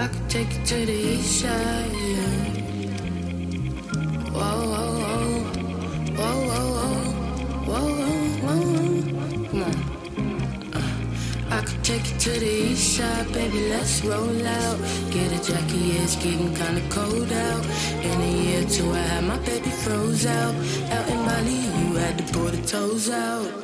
I could take you to the east side. Whoa, whoa, whoa. Whoa, whoa, whoa. Whoa, whoa, whoa. Uh, I could take you to the east side, baby. Let's roll out. Get a jacket, yeah, it's getting kinda cold out. In a year or two, I had my baby froze out. Out in Bali, you had to pull the toes out.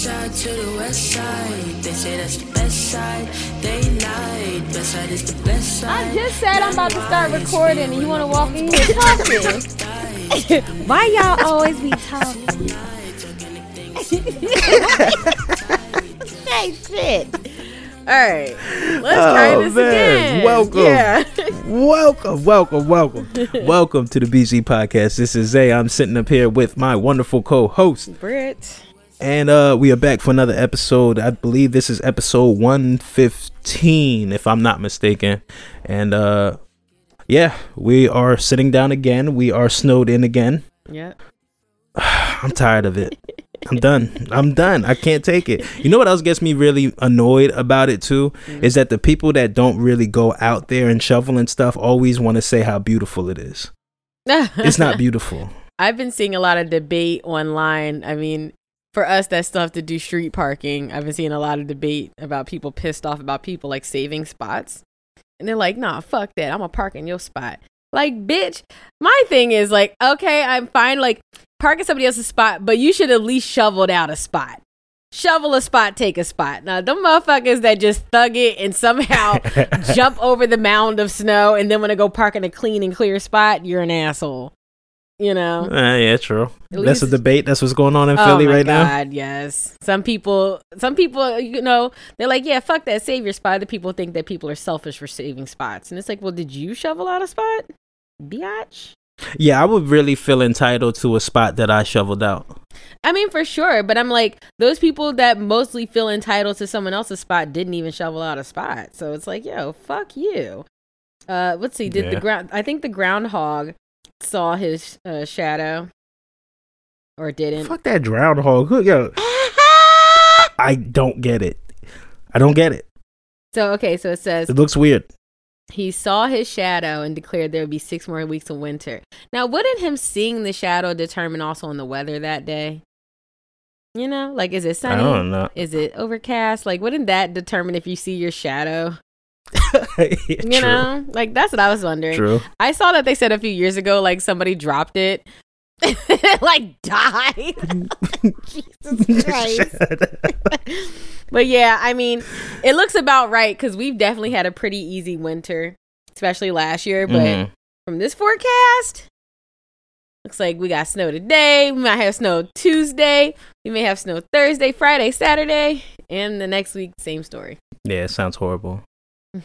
East side to the west side. They say that's the best side. They lied. Best side is the best side. I just said I'm about to start recording and you want to walk in here talking. Why y'all always be talking? hey, shit. All right, let's try Oh, this man. again. Welcome. Yeah. welcome, welcome, welcome, welcome to the BZ podcast. This is Zay. I'm sitting up here with my wonderful co-host, Britt. And uh, we are back for another episode. I believe this is episode 115, if I'm not mistaken. And uh, yeah, we are sitting down again. We are snowed in again. Yeah. I'm tired of it. I'm done. I'm done. I can't take it. You know what else gets me really annoyed about it too? Is that the people that don't really go out there and shovel and stuff always want to say how beautiful it is. It's not beautiful. I've been seeing a lot of debate online. I mean, for us that still have to do street parking, I've been seeing a lot of debate about people pissed off about people like saving spots. And they're like, nah, fuck that. I'm gonna park in your spot. Like, bitch, my thing is like, okay, I'm fine, like parking somebody else's spot, but you should at least shoveled out a spot. Shovel a spot, take a spot. Now, them motherfuckers that just thug it and somehow jump over the mound of snow and then want to go park in a clean and clear spot, you're an asshole. You know? Uh, yeah, true. At That's a debate. That's what's going on in oh Philly right now. God, yes. Some people, some people, you know, they're like, yeah, fuck that, save your spot. Other people think that people are selfish for saving spots, and it's like, well, did you shovel out a spot, biatch? Yeah, I would really feel entitled to a spot that I shoveled out. I mean, for sure, but I'm like, those people that mostly feel entitled to someone else's spot didn't even shovel out a spot, so it's like, yo, fuck you. Uh, let's see, did the ground? I think the groundhog saw his uh, shadow, or didn't. Fuck that groundhog. Who- Yo, I don't get it. I don't get it. So okay, so it says It looks weird. He saw his shadow and declared there would be six more weeks of winter. Now, wouldn't him seeing the shadow determine also on the weather that day? You know, like is it I sunny? don't know. Is it overcast? Like, wouldn't that determine if you see your shadow? You true. know, like that's what I was wondering. True. I saw that they said a few years ago, like somebody dropped it, like died. Jesus Christ. but yeah, I mean, it looks about right because we've definitely had a pretty easy winter, especially last year. But Mhm. from this forecast, looks like we got snow today. We might have snow Tuesday. We may have snow Thursday, Friday, Saturday, and the next week, same story. Yeah, it sounds horrible.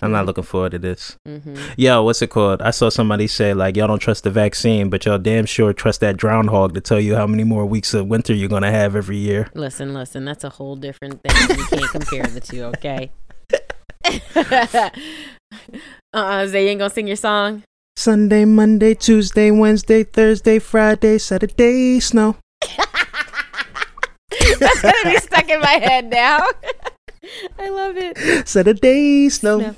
I'm not looking forward to this. hmm Yo, what's it called? I saw somebody say like y'all don't trust the vaccine, but y'all damn sure trust that groundhog to tell you how many more weeks of winter you're gonna have every year. Listen, listen, that's a whole different thing. You can't compare the two, okay? uh-uh, Zay, you ain't gonna sing your song? Sunday, Monday, Tuesday, Wednesday, Thursday, Friday, Saturday, snow. That's gonna be stuck in my head now. I love it. Saturday, snow. Snow.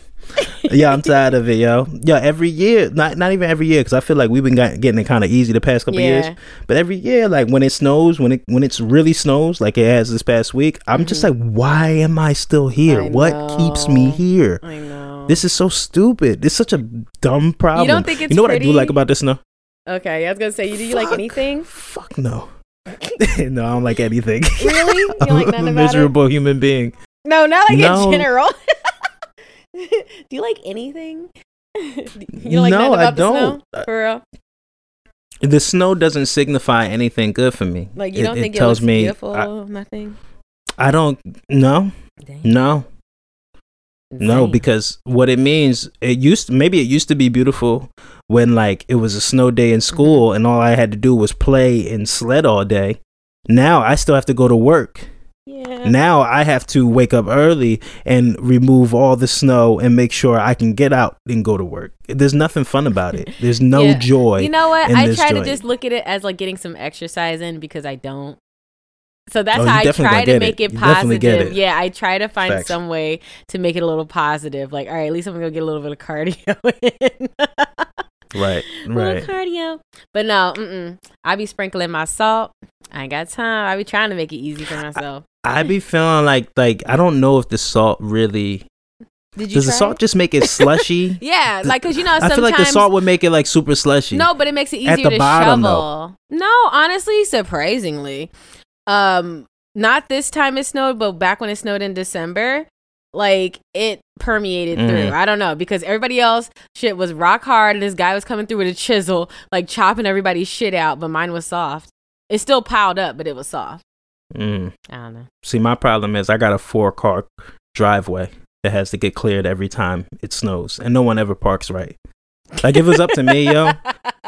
yeah, I'm tired of it, yo. Yo, every year, not not even every year, because I feel like we've been getting it kind of easy the past couple Yeah. years. But every year, like when it snows, when it when it's really snows, like it has this past week, I'm just like, why am I still here? Mm-hmm. I what keeps me here? I know. This is so stupid. It's such a dumb problem. You don't think it's you know what I do like about this snow? okay, I was gonna say, you do you like anything? Fuck no. no, I don't like anything. Really? You I'm like a about it? miserable human being. No, not like No. in general. do you like anything? you like No, nothing I about the don't. snow? For real? The snow doesn't signify anything good for me. Like you don't it think it, tells looks me beautiful? I, nothing. I don't. No, Dang. no. No, because what it means, it used maybe it used to be beautiful when like it was a snow day in mm-hmm. school and all I had to do was play and sled all day. Now I still have to go to work. Yeah. Now I have to wake up early and remove all the snow and make sure I can get out and go to work. There's nothing fun about it. There's no Yeah. joy. You know what? in I this try to just look at it as like getting some exercise in because I don't. So that's Oh, how I try gonna make it. it You definitely get positive. it. Yeah, I try to find Facts. some way to make it a little positive. Like, all right, at least I'm gonna get a little bit of cardio in. Right, right. cardio. But no, mm-mm. I be sprinkling my salt. I ain't got time. I be trying to make it easy for myself. I be feeling like like I don't know if the salt really Did you does the salt it? just make it slushy. Yeah, like cause you know I feel like the salt would make it like super slushy. No, but it makes it At easier the to bottom, shovel. No, honestly, surprisingly. Um not this time it snowed, but back when it snowed in December, like it permeated Mm. through. I don't know because everybody else shit was rock hard and this guy was coming through with a chisel, like chopping everybody's shit out, but mine was soft. It still piled up, but it was soft. Mm. I don't know. See, my problem is I got a four car driveway that has to get cleared every time it snows, and no one ever parks right. Like if it was up to me, yo,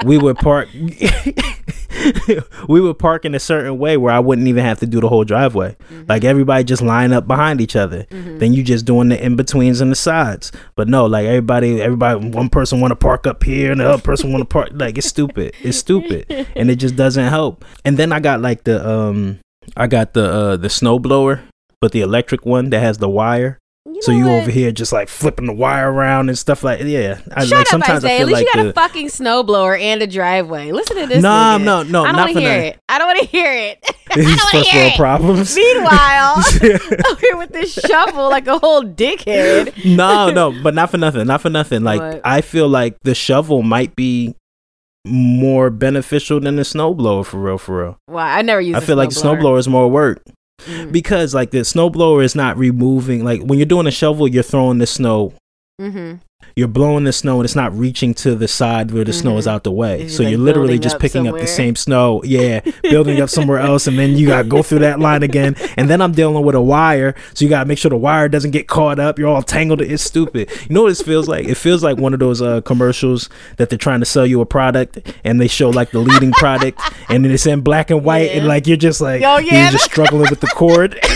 we would park. we would park in a certain way where I wouldn't even have to do the whole driveway. Like everybody just line up behind each other. Mhm. Then you just doing the in betweens and the sides. But no, like everybody, everybody, one person want to park up here and the other person want to park. Like it's stupid. It's stupid, and it just doesn't help. And then I got like the um, I got the uh the snow blower, but the electric one that has the wire. You so you what? over here just like flipping the wire around and stuff like yeah. I, Shut like up, sometimes Isaiah. I At least like you got the, a fucking snowblower and a driveway. Listen to this. no, nigga. no, no, I don't want for to hear that. it. I don't want to hear it. I These first world it. problems. Meanwhile, over here with this shovel like a whole dickhead. no, no, but not for nothing. Not for nothing. Like What? I feel like the shovel might be more beneficial than the snowblower for real, for real. Wow, I never used. I feel like the snowblower. snowblower is more work Mm. because like the snowblower is not removing. Like when you're doing a shovel, you're throwing the snow. Mm-hmm. You're blowing the snow and it's not reaching to the side where the snow is Mhm. out the way. It's So like you're literally just up picking up the same snow. Yeah, building up somewhere else and then you got to go through that line again. And then I'm dealing with a wire. So you got to make sure the wire doesn't get caught up. You're all tangled. It's stupid. You know what this feels like? It feels like one of those uh, commercials that they're trying to sell you a product and they show like the leading product and then it's in black and white and like you're just like, Oh, yeah. you're just struggling with the cord.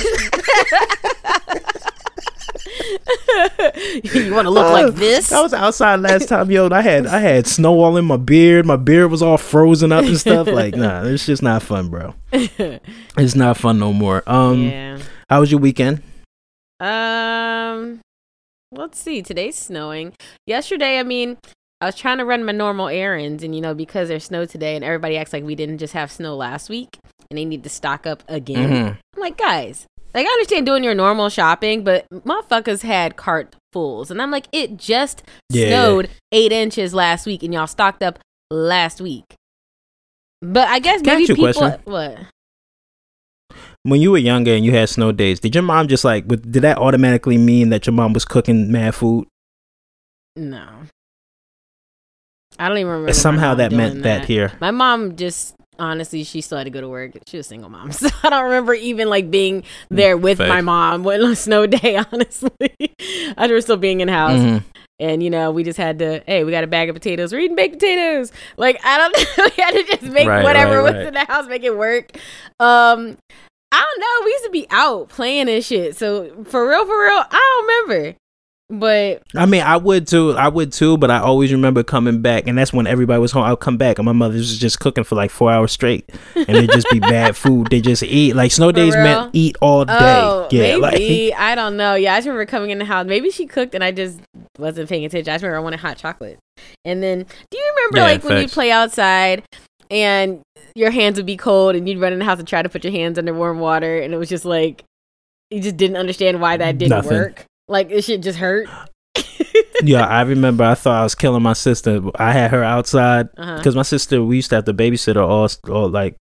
you want to look like this? I was outside last time, yo. I had I had snow all in my beard. My beard was all frozen up and stuff. Like, nah, it's just not fun, bro. It's not fun no more. Um, yeah. how was your weekend? Um, let's see. Today's snowing. Yesterday, I mean, I was trying to run my normal errands, and you know, because there's snow today, and everybody acts like we didn't just have snow last week, and they need to stock up again. Mhm. I'm like, guys, like I understand doing your normal shopping, but motherfuckers had cart fulls, and I'm like, it just Yeah. snowed eight inches last week, and y'all stocked up last week. But I guess Can maybe ask you a people. question? What? When you were younger and you had snow days, did your mom just like? Did that automatically mean that your mom was cooking mad food? No. I don't even remember. Somehow that meant that here. My mom just honestly, she still had to go to work. She was a single mom, so I don't remember even like being there with my mom when a snow day. Honestly, I remember still being in house, Mhm. and you know, we just had to. Hey, we got a bag of potatoes. We're eating baked potatoes. Like I don't. know. we had to just make Right, whatever right, was right. in the house, make it work. Um. I don't know. We used to be out playing and shit. So for real, for real, I don't remember. But I mean, I would too. I would too, but I always remember coming back, and that's when everybody was home. I'd come back, and my mother was just cooking for like four hours straight, and it'd just be bad food. They just eat like snow days real? meant eat all oh, day. Oh, yeah, maybe. like I don't know. Yeah, I just remember coming in the house. Maybe she cooked and I just wasn't paying attention. I just remember I wanted hot chocolate. And then, do you remember Yeah, like when you'd play outside and your hands would be cold and you'd run in the house and try to put your hands under warm water and it was just like you just didn't understand why that didn't Nothing. work. Like this shit just hurt. yeah, I remember. I thought I was killing my sister. I had her outside Uh-huh. because my sister. We used to have to babysit her all, all like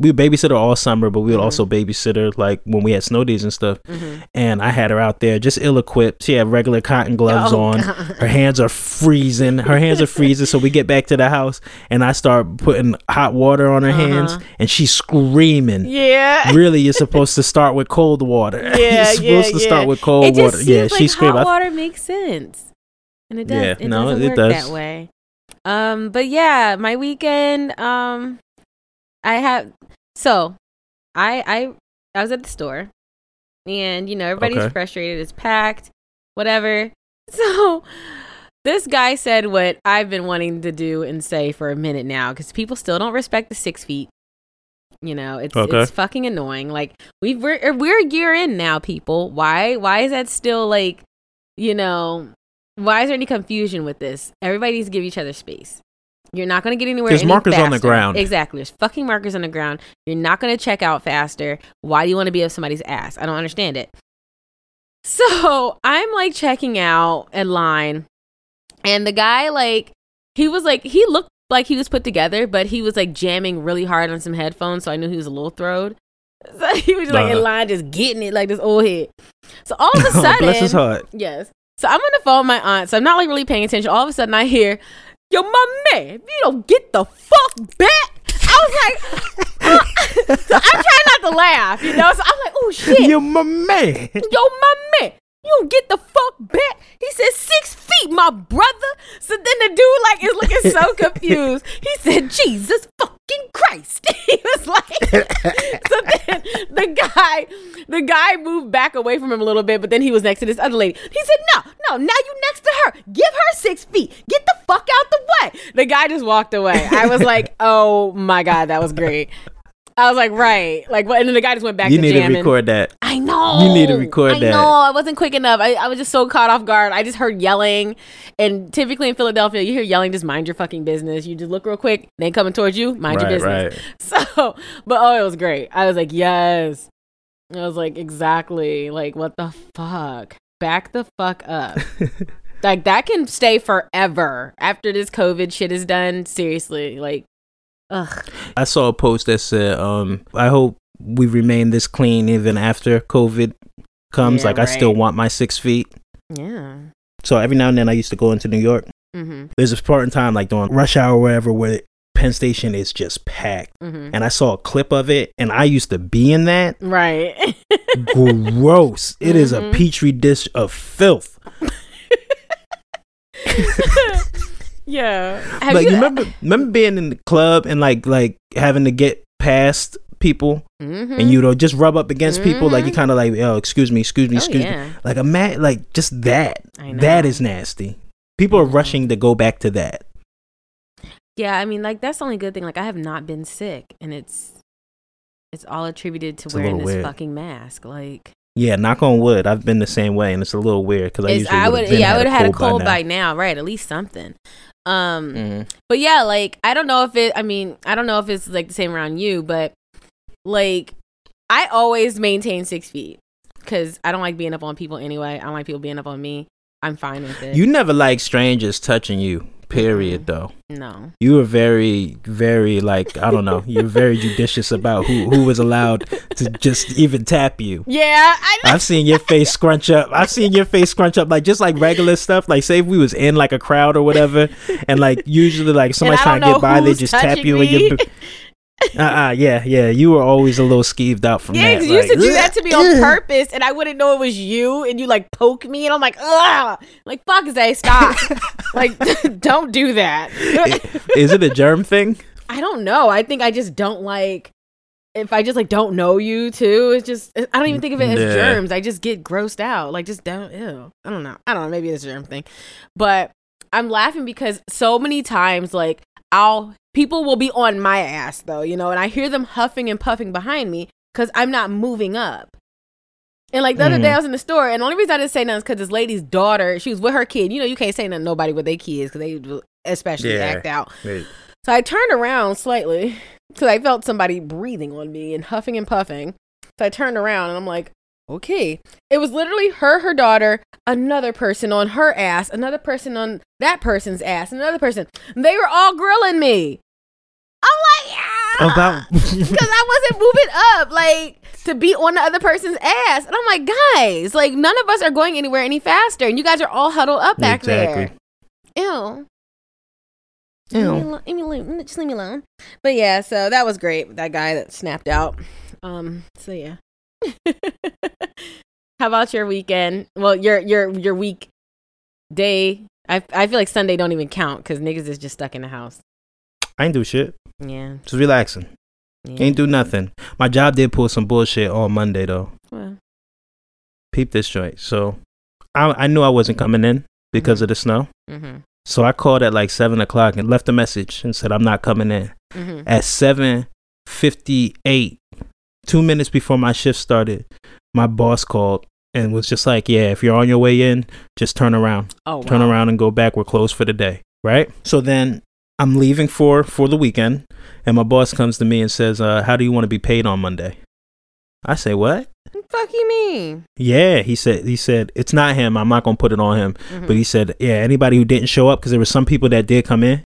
we would babysit all summer, but we would Mhm. also babysitter like when we had snow days and stuff. Mhm. And I had her out there just ill equipped. She had regular cotton gloves Oh, on. God. Her hands are freezing. Her hands are freezing. So we get back to the house and I start putting hot water on her hands Uh-huh. and she's screaming. Yeah. Really, you're supposed to start with cold water. Yeah, you're supposed yeah, to yeah. start with cold it just water. Yeah, like she screamed. hot water makes sense, and it does. Yeah, it no, it does. that way. Um, but yeah, my weekend. Um, I have so, I I I was at the store, and you know everybody's Okay. frustrated. It's packed, whatever. So. This guy said what I've been wanting to do and say for a minute now because people still don't respect the six feet. You know, it's Okay. it's fucking annoying. Like we've we're er, we're a year in now, people. Why why is that still like, you know, why is there any confusion with this? Everybody needs to give each other space. You're not going to get anywhere. There's any markers on the ground. Exactly. There's fucking markers on the ground. You're not going to check out faster. Why do you want to be up somebody's ass? I don't understand it. So I'm like checking out in line, and the guy like he was like he looked like he was put together, but he was like jamming really hard on some headphones, so I knew he was a little throwed. So he was just, like in Uh. line, just getting it like this old head. So all of a sudden, bless his heart. Yes. So I'm on the phone with my aunt, so I'm not like really paying attention. All of a sudden I hear, Yo, my man, if you don't get the fuck back. I was like, uh, so I'm trying not to laugh, you know? So I'm like, oh shit. You're my man. Yo, my man, you don't get the fuck back. He said six feet, my brother. So then the dude like is looking so confused. He said, Jesus fucking Christ. he was like, so then the guy, the guy moved back away from him a little bit, but then he was next to this other lady. He said, No, no, now you next to her. Give her six feet. Get the fuck out the way. The guy just walked away. I was like, Oh my God, that was great. I was like, right. Like, what? And then the guy just went back to jamming. You to need jamming. to record that. I know. You need to record that. I that. know. I wasn't quick enough. I, I was just so caught off guard. I just heard yelling. And typically in Philadelphia, you hear yelling, just mind your fucking business. You just look real quick, they coming towards you, mind your Right, business. So, but oh, it was great. I was like, yes. I was like, exactly. Like, what the fuck? Back the fuck up. like, that can stay forever after this COVID shit is done. Seriously. Like, ugh. I saw a post that said, um, I hope we remain this clean even after COVID comes. Yeah, like, I still want my six feet. Yeah. So every now and then I used to go into New York. Mm-hmm. There's a part in time, like during rush hour or whatever, where Penn Station is just packed. Mm-hmm. And I saw a clip of it, and I used to be in that. Right. Gross. It is a Mhm. petri dish of filth. yeah. Have like you remember remember being in the club and like like having to get past people Mhm. and you know just rub up against people like you Mhm. kind of like oh excuse me excuse me Oh, excuse me like a mat like just that that is nasty people are Mhm. rushing to go back to that Yeah, I mean, like that's the only good thing. Like, I have not been sick, and it's it's all attributed to It's wearing this weird. fucking mask. Like, yeah knock on wood i've been the same way and it's a little weird because i usually I would've yeah, I would have had a cold by by now, right? At least something. Um, now. Mhm. but yeah, like I don't know if it. I mean, I don't know if it's like the same around you, but like I always maintain six feet because I don't like being up on people anyway. I don't like people being up on me. I'm fine with it. you never like strangers touching you period though no. you were very very like i don't know you're very judicious about who who was allowed to just even tap you Yeah, I. I've seen your face scrunch up. I've seen your face scrunch up like just like regular stuff. Like say if we was in like a crowd or whatever, and like usually like somebody's trying to get by, they just tap you in your. me. Uh uh yeah yeah. You were always a little skeeved out from Yeah, that. 'cause you used to do that to me on purpose, and I wouldn't know it was you, and you like poke me, and I'm like, ugh, like fuck, Zay, stop, like don't do that. Is it a germ thing? I don't know. I think I just don't like if I just like don't know you too. It's just I don't even think of it as Yeah. germs. I just get grossed out. Like just don't. Ew. I don't know. I don't know. Maybe it's a germ thing, but I'm laughing because so many times like I'll people will be on my ass though, you know, and I hear them huffing and puffing behind me because I'm not moving up. And like the other day, Mhm. I was in the store, and the only reason I didn't say nothing is because this lady's daughter, she was with her kid. You know, you can't say nothing to nobody with their kids because they especially Yeah. act out. So I turned around slightly because I felt somebody breathing on me and huffing and puffing. So I turned around and I'm like, okay. It was literally her, her daughter, another person on her ass, another person on that person's ass, another person. They were all grilling me. I'm like, yeah. About Because I wasn't moving up, like, to be on the other person's ass. And I'm like, guys, like, none of us are going anywhere any faster. And you guys are all huddled up back Exactly. there. Ew. Ew. Leave me alone, leave me alone, just leave me alone. But yeah, so that was great. That guy that snapped out. Um. So yeah. How about your weekend? Well, your your your week day. I I feel like Sunday don't even count because niggas is just stuck in the house. I ain't do shit. Yeah. Just relaxing. yeah. Ain't do nothing. My job did pull some bullshit on Monday though. Well, Peep this joint. So I I knew I wasn't coming in because Mhm. of the snow. mm-hmm. So I called at like seven o'clock and left a message and said I'm not coming in. Mm-hmm. At seven fifty eight, two minutes before my shift started, my boss called and was just like, "Yeah, if you're on your way in, just turn around, Oh, turn wow. around and go back. We're closed for the day." Right. So then I'm leaving for for the weekend, and my boss comes to me and says, uh, "How do you want to be paid on Monday?" I say, "What?" Fuck you mean? Yeah, he said. He said it's not him. I'm not gonna put it on him. Mhm. But he said, yeah, anybody who didn't show up because there were some people that did come in.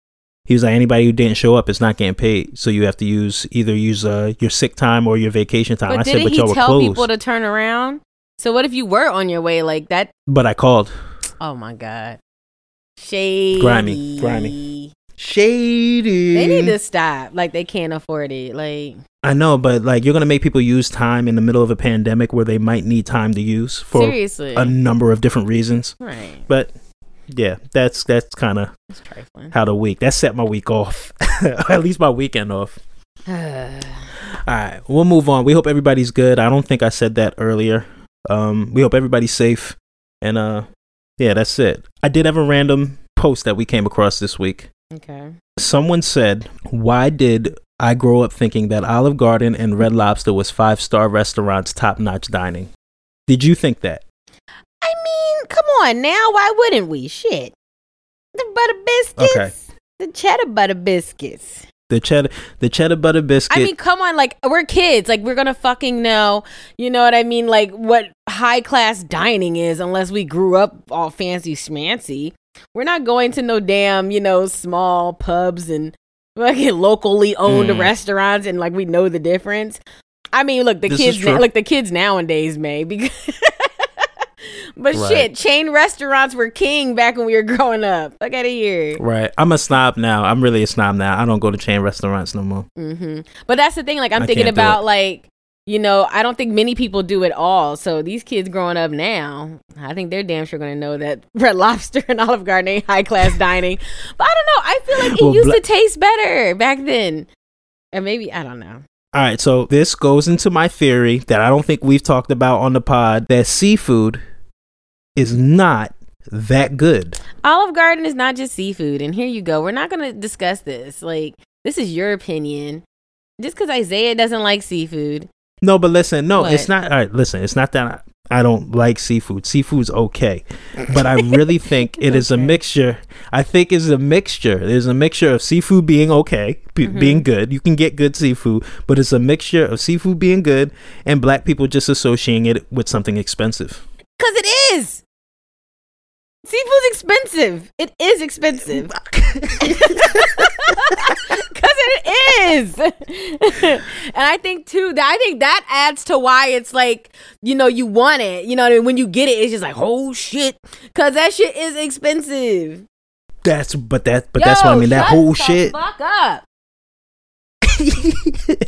He was like, anybody who didn't show up is not getting paid. So you have to use either use uh, your sick time or your vacation time. But I didn't said, but he y'all were tell closed. people to turn around? So what if you were on your way like that? but I called. Oh my god, shady, Grimy, grimy. Shady. They need to stop. Like they can't afford it. Like I know, but like you're gonna make people use time in the middle of a pandemic where they might need time to use for seriously, a number of different reasons. right? But yeah, that's that's kind of how the week. That set my week off. At least my weekend off. All right, we'll move on. We hope everybody's good. I don't think I said that earlier. Um, we hope everybody's safe. And uh, yeah, that's it. I did have a random post that we came across this week. okay. Someone said, "Why did I grow up thinking that Olive Garden and Red Lobster was five star restaurants, top notch dining?" Did you think that? Come on now. Why wouldn't we? Shit. The butter biscuits. The cheddar butter biscuits. The cheddar, the cheddar butter biscuit. I mean, come on. Like, we're kids. Like, we're going to fucking know, you know what I mean? Like, what high class dining is unless we grew up all fancy schmancy. We're not going to no damn, you know, small pubs and fucking locally owned Mm. restaurants and like we know the difference. I mean, look, the This kids, na- like the kids nowadays may because. But Right. shit, chain restaurants were king back when we were growing up. Look at it here. right. I'm a snob now. I'm really a snob now. I don't go to chain restaurants no more. hmm But that's the thing. Like I'm I thinking about like you know I don't think many people do it all. So these kids growing up now, I think they're damn sure gonna know that Red Lobster and Olive Garden ain't high class dining. But I don't know. I feel like it Well, used bla- to taste better back then, and maybe I don't know. All right, so this goes into my theory that I don't think we've talked about on the pod that seafood is not that good. Olive Garden is not just seafood, and here you go. We're not gonna discuss this. Like this is your opinion. Just because Isaiah doesn't like seafood, No, but listen, no, What? it's not. All right, listen, it's not that I, I don't like seafood. Seafood's okay, but I really think it is a mixture. I think it's a mixture. There's a mixture of seafood being okay, be- Mhm. being good. You can get good seafood, but it's a mixture of seafood being good and black people just associating it with something expensive. Cause it is. Seafood's expensive. It is expensive. Cause it is. and I think too that I think that adds to why it's like, you know, you want it. You know, what I mean? when you get it, it's just like, oh shit. Cause that shit is expensive. That's but that but that's what I mean. That whole the shit. Fuck up.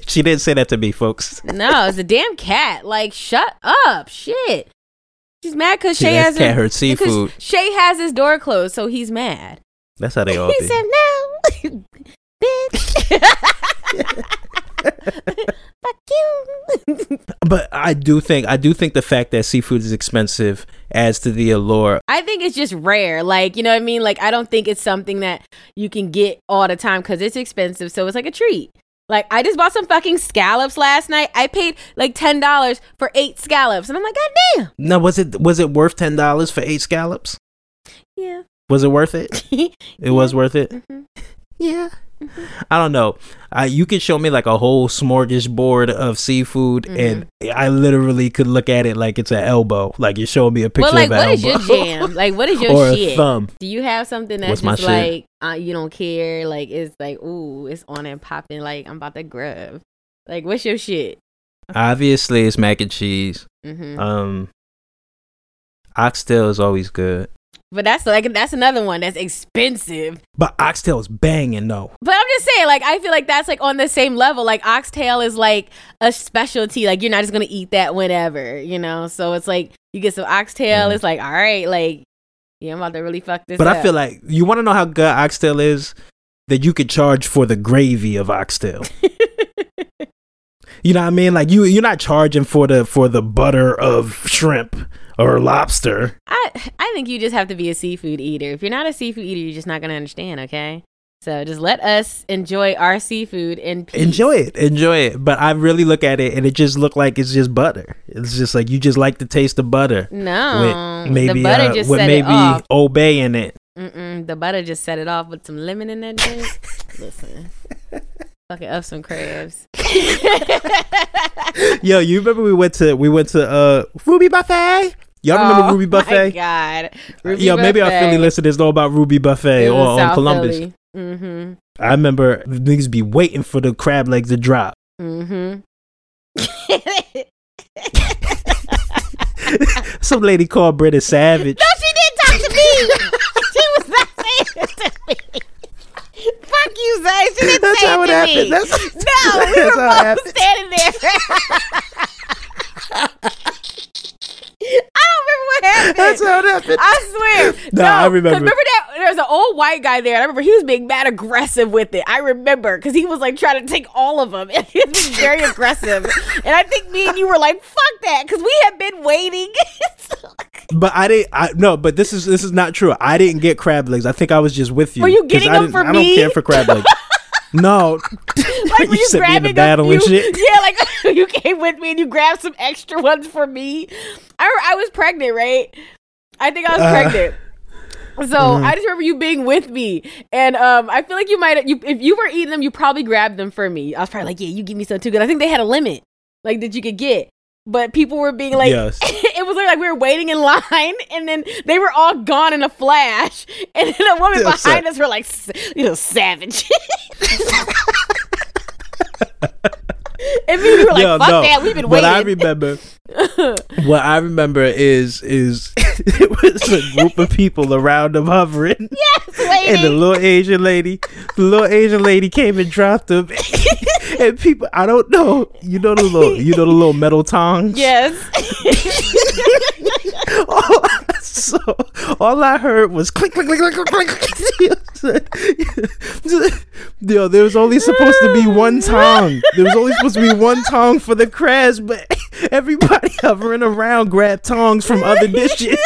she didn't say that to me, folks. No, it's a damn cat. Like, shut up. Shit. She's mad because Shay has cat his, heard seafood. Shay has his door closed, so he's mad. That's how they all he be. said no, bitch. Fuck you. But I do think I do think the fact that seafood is expensive adds to the allure. I think it's just rare. Like, you know what I mean? Like, I don't think it's something that you can get all the time because it's expensive. So it's like a treat. Like, I just bought some fucking scallops last night. I paid like $10 for eight scallops. And I'm like, God damn. No, was it was it worth ten dollars for eight scallops? Yeah. Was it worth it? It was worth it. Mhm. Yeah. I don't know. You could show me like a whole smorgasbord of seafood, and I literally could look at it like it's an elbow. Like you're showing me a picture Well, like, of what is your jam? Like, what is your or shit? a thumb. Do you have something that's What's just like uh, you don't care? Like it's like ooh, it's on and popping. Like I'm about to grub. Like what's your shit? Obviously, it's mac and cheese. hmm Um, oxtail is always good, but that's like that's another one that's expensive. but oxtail is banging though. But I'm just saying, like I feel like that's like on the same level. Like oxtail is like a specialty. Like you're not just gonna eat that whenever, you know. So it's like you get some oxtail. Mm. It's like all right, like yeah, I'm about to really fuck this. Up. But up. I feel like you want to know how good oxtail is. That you could charge for the gravy of oxtail. You know what I mean? Like you, you're not charging for the for the butter of shrimp or lobster. I I think you just have to be a seafood eater. If you're not a seafood eater, you're just not gonna understand. Okay. So just let us enjoy our seafood and enjoy it, enjoy it. But I really look at it and it just look like it's just butter. It's just like you just like the taste of butter. No, with maybe the butter uh, just with set maybe it off. obey in it. Mm-mm, the butter just set it off with some lemon in that drink. Listen, fucking up some crabs. Yo, you remember we went to we went to uh Ruby Buffet? Y'all remember Oh Ruby My Buffet? God, Ruby Yo, maybe our Buffet. Philly listeners know about Ruby Buffet or on South Columbus. Mm-hmm. I remember the niggas be waiting for the crab legs to drop. Mm-hmm. Some lady called Britt a savage. No, she didn't talk to me. she was not saying it to me. Fuck you, Zay. She didn't That's say how it it to happened. me. That's- no, we that's were how it both happened. standing there. I don't remember what happened. That's how it happened. I swear. Nah, no, I 'cause remember. Remember that there was an old white guy there. and I remember he was being mad aggressive with it. I remember because he was like trying to take all of them, and he was very aggressive. And I think me and you were like, "Fuck that," because we had been waiting. But I didn't. I no. But this is this is not true. I didn't get crab legs. I think I was just with you. Were you getting I them for I me? don't care for crab legs. no. like were You you, me in the grabbing battle a and shit? Yeah, like you came with me and you grabbed some extra ones for me. I I was pregnant, right? I think I was Uh, pregnant. So mhm. I just remember you being with me, and um, I feel like you might you if you were eating them, you probably grabbed them for me. I was probably like, yeah, you give me some too. Because I think they had a limit, like that you could get. But people were being like, Yes. Was like we were waiting in line, and then they were all gone in a flash, and then a woman Yeah, behind us were like, you know, savage. and we were like, Yo, fuck no. that, we've been waiting." What I remember, what I remember is is it was a group of people around them hovering. yes, And the little Asian lady, the little Asian lady came and dropped them. and people, I don't know, you know the little, you know the little metal tongs. yes. I, so all I heard was click, click, click, click, click, click. Yo, there was only supposed to be one tongue. There was only supposed to be one tongue for the crabs, but everybody hovering around grabbed tongs from other dishes.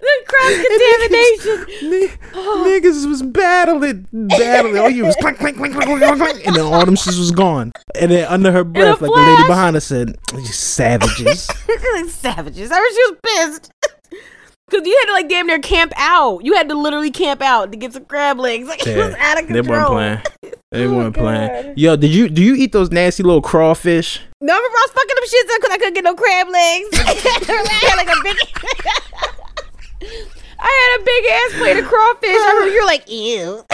The cross contamination. Ni- oh. Niggas was battling, battling. All you was clink, clink, clink, clink, clink, clink, and then all them shits was gone. And then under her breath, like the lady behind us said, "You savages." like savages. I was she was pissed. Cause you had to like damn near camp out. You had to literally camp out to get some crab legs. Like it was out of they weren't playing. They Oh, weren't playing. Yo, did you do you eat those nasty little crawfish? No, I remember I was fucking them shits up because I couldn't get no crab legs. Like a big. I had a big ass plate of crawfish. I you're like, ew.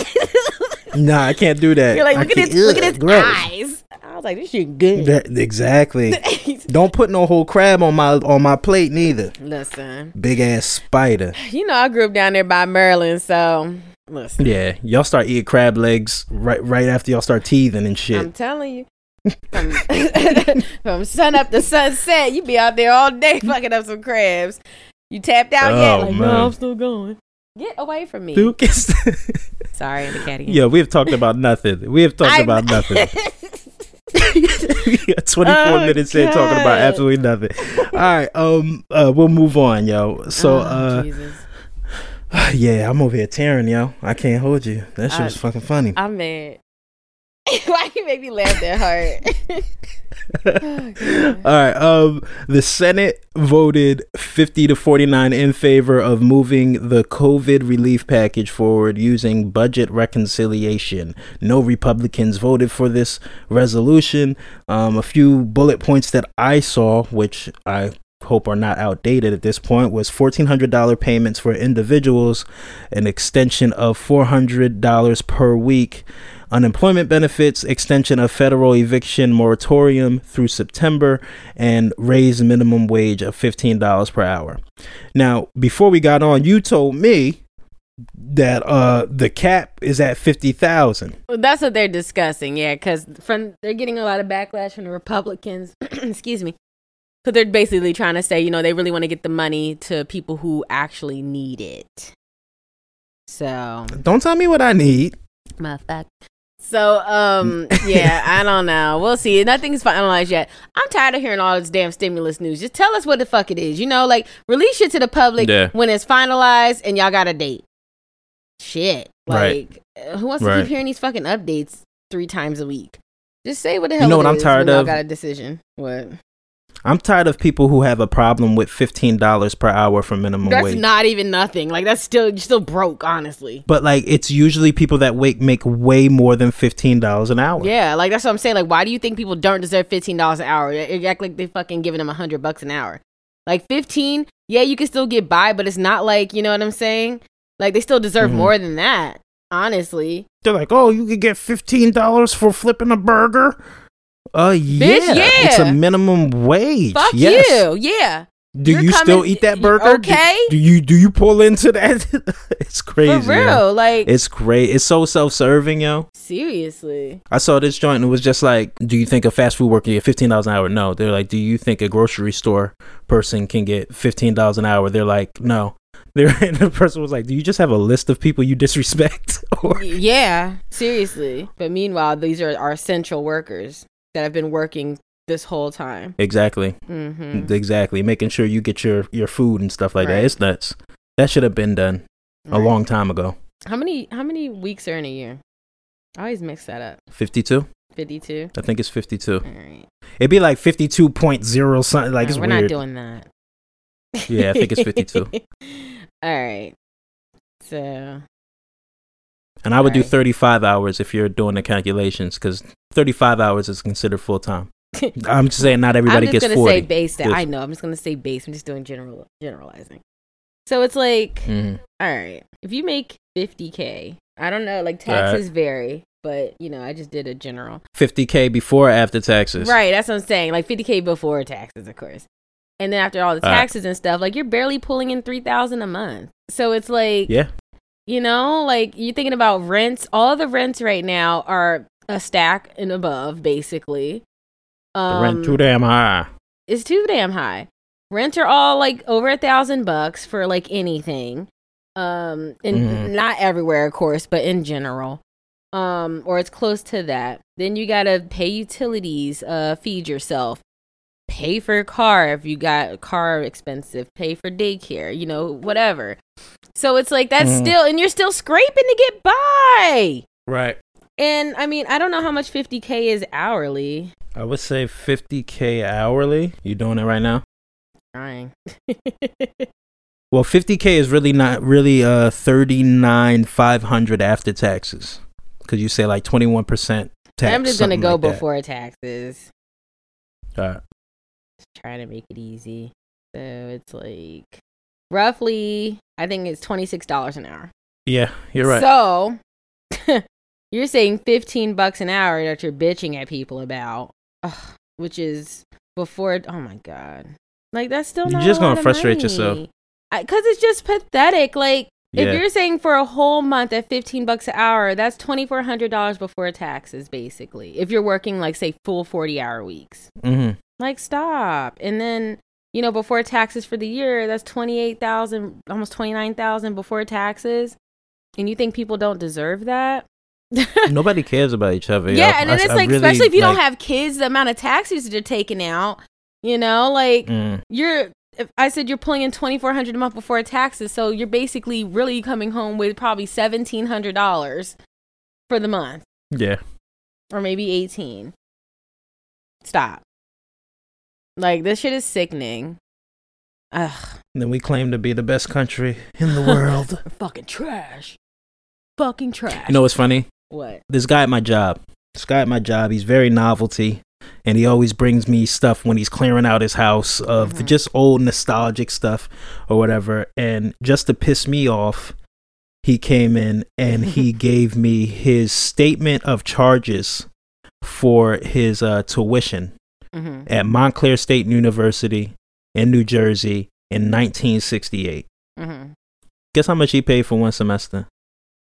Nah, I can't do that. You're like, look at can't- look at ugh, its gross. eyes. I was like, this shit good. That- exactly. Don't put no whole crab on my on my plate neither. Listen, Big ass spider. you know I grew up down there by Maryland, so listen. Yeah, y'all start eating crab legs right right after y'all start teething and shit. I'm telling you. From, from sun up to sunset, you be out there all day fucking up some crabs. You tapped out yet? Oh, Like, man. no, I'm still going. Get away from me. Duke is- Sorry, the cat yeah, we have talked about nothing. We have talked I'm- about nothing. 24 Oh, minutes in talking about absolutely nothing. All right, um, uh, we'll move on, yo. So, Oh, uh, Jesus. yeah, I'm over here tearing, yo. I can't hold you. That shit I- was fucking funny. I'm mad. Why you make me laugh that hard? Oh, All right. Um, the Senate voted 50 to 49 in favor of moving the COVID relief package forward using budget reconciliation. No Republicans voted for this resolution. Um, a few bullet points that I saw, which I hope are not outdated at this point, was $1,400 payments for individuals, an extension of $400 per week unemployment benefits, extension of federal eviction moratorium through September, and raise minimum wage of $15 per hour. Now, before we got on, you told me that uh the cap is at 50,000. Well, that's what they're discussing, yeah, because from they're getting a lot of backlash from the Republicans. excuse me, because they're basically trying to say, you know, they really want to get the money to people who actually need it. So, Don't tell me what I need. motherfucker. So, um, yeah, I don't know. We'll see. Nothing's finalized yet. I'm tired of hearing all this damn stimulus news. Just tell us what the fuck it is. You know, like release it to the public Yeah. when it's finalized and y'all got a date. shit. Right. Like, uh, who wants to Right. keep hearing these fucking updates three times a week? Just say what the hell. You know what I'm tired of? I got a decision. What? I'm tired of people who have a problem with fifteen dollars per hour for minimum That's wage. That's not even nothing. Like that's still you're still broke, honestly. but like, it's usually people that wake make way more than fifteen dollars an hour. Yeah, like that's what I'm saying. Like, why do you think people don't deserve fifteen dollars an hour? You act like they fucking giving them a hundred bucks an hour. Like fifteen, yeah, you can still get by, but it's not like you know what I'm saying. Like they still deserve Mhm. more than that. Honestly, They're like, oh, you could get fifteen dollars for flipping a burger. Uh, yeah, it's a minimum wage. fuck yes. you. Yeah, Do You're you still eat that burger? Okay. Do, you do you pull into that? it's crazy. for real. yo. Like It's great. It's so self serving, yo. seriously. I saw this joint and it was just like, do you think a fast food worker can get fifteen dollars an hour? No. They're like, do you think a grocery store person can get fifteen dollars an hour? They're like, no. They're, and the person was like, do you just have a list of people you disrespect? or Yeah, seriously. But meanwhile, these are our essential workers that have been working this whole time. exactly, Mm-hmm. exactly, making sure you get your your food and stuff like Right. that. It's nuts. That should have been done a long time ago. How many how many weeks are in a year? I always mix that up. Fifty two. Fifty two. I think it's fifty two. All right. It'd be like fifty two point zero something. Like All it's we're weird. not doing that. Yeah, I think it's 52. All right. So And I would do 35 hours if you're doing the calculations because 35 hours is considered full time. I'm just saying not everybody gets 40. I'm just gonna 40. say base. Yes. I know. I'm just gonna say base. I'm just doing general generalizing. So it's like, Mhm. all right, if you make 50k, I don't know, like All right. taxes vary, but you know, I just did a general. 50K before or after taxes. Right, that's what I'm saying. Like 50k before taxes, of course. And then after all the All right. taxes and stuff, like you're barely pulling in 3000 a month. So it's like Yeah. You know, like you're thinking about rents. All the rents right now are a stack and above, basically. The Um, rent too damn high. It's too damn high. Rents are all like over a thousand bucks for like anything. Um, and Mhm. not everywhere, of course, but in general. Um, or it's close to that. Then you gotta pay utilities, uh, feed yourself, pay for a car if you got a car expensive, pay for daycare, you know, whatever. So it's like that's Mhm. still, and you're still scraping to get by. Right. And I mean, I don't know how much 50k is hourly. I would say 50K hourly. You doing it right now? Trying. Well, 50K is really not really uh 39 500 after taxes. Cuz you say like 21% tax. I'm just gonna go like that. before taxes. All right. Trying to make it easy. So it's like roughly, I think it's twenty six dollars an hour. Yeah, you're right. So you're saying fifteen bucks an hour that you're bitching at people about, Ugh, which is before. Oh my god, like that's still You're just gonna frustrate yourself. money. I Because it's just pathetic. Like Yeah. if you're saying for a whole month at fifteen bucks an hour, that's twenty four hundred dollars before taxes, basically. If you're working like say full forty hour weeks. Mhm. Like stop. And then, you know, before taxes for the year, that's 28,000, almost 29,000 before taxes. And you think people don't deserve that? Nobody cares about each other. yeah, and then I- it's I like really, especially if you like- don't have kids, the amount of taxes that you're taking out, you know, like Mm, you're if I said you're pulling in 2400 a month before taxes, so you're basically really coming home with probably $1700 for the month yeah. or maybe 18. Stop. Like this shit is sickening. Ugh. And then we claim to be the best country in the world. fucking trash. Fucking trash. you know what's funny? what? This guy at my job. This guy at my job, he's very novelty. And he always brings me stuff when he's clearing out his house of Mhm. just old nostalgic stuff or whatever. And just to piss me off, he came in and he gave me his statement of charges for his uh, tuition Mm-hmm. at Montclair State University in New Jersey in 1968. Mm-hmm. Guess how much he paid for one semester?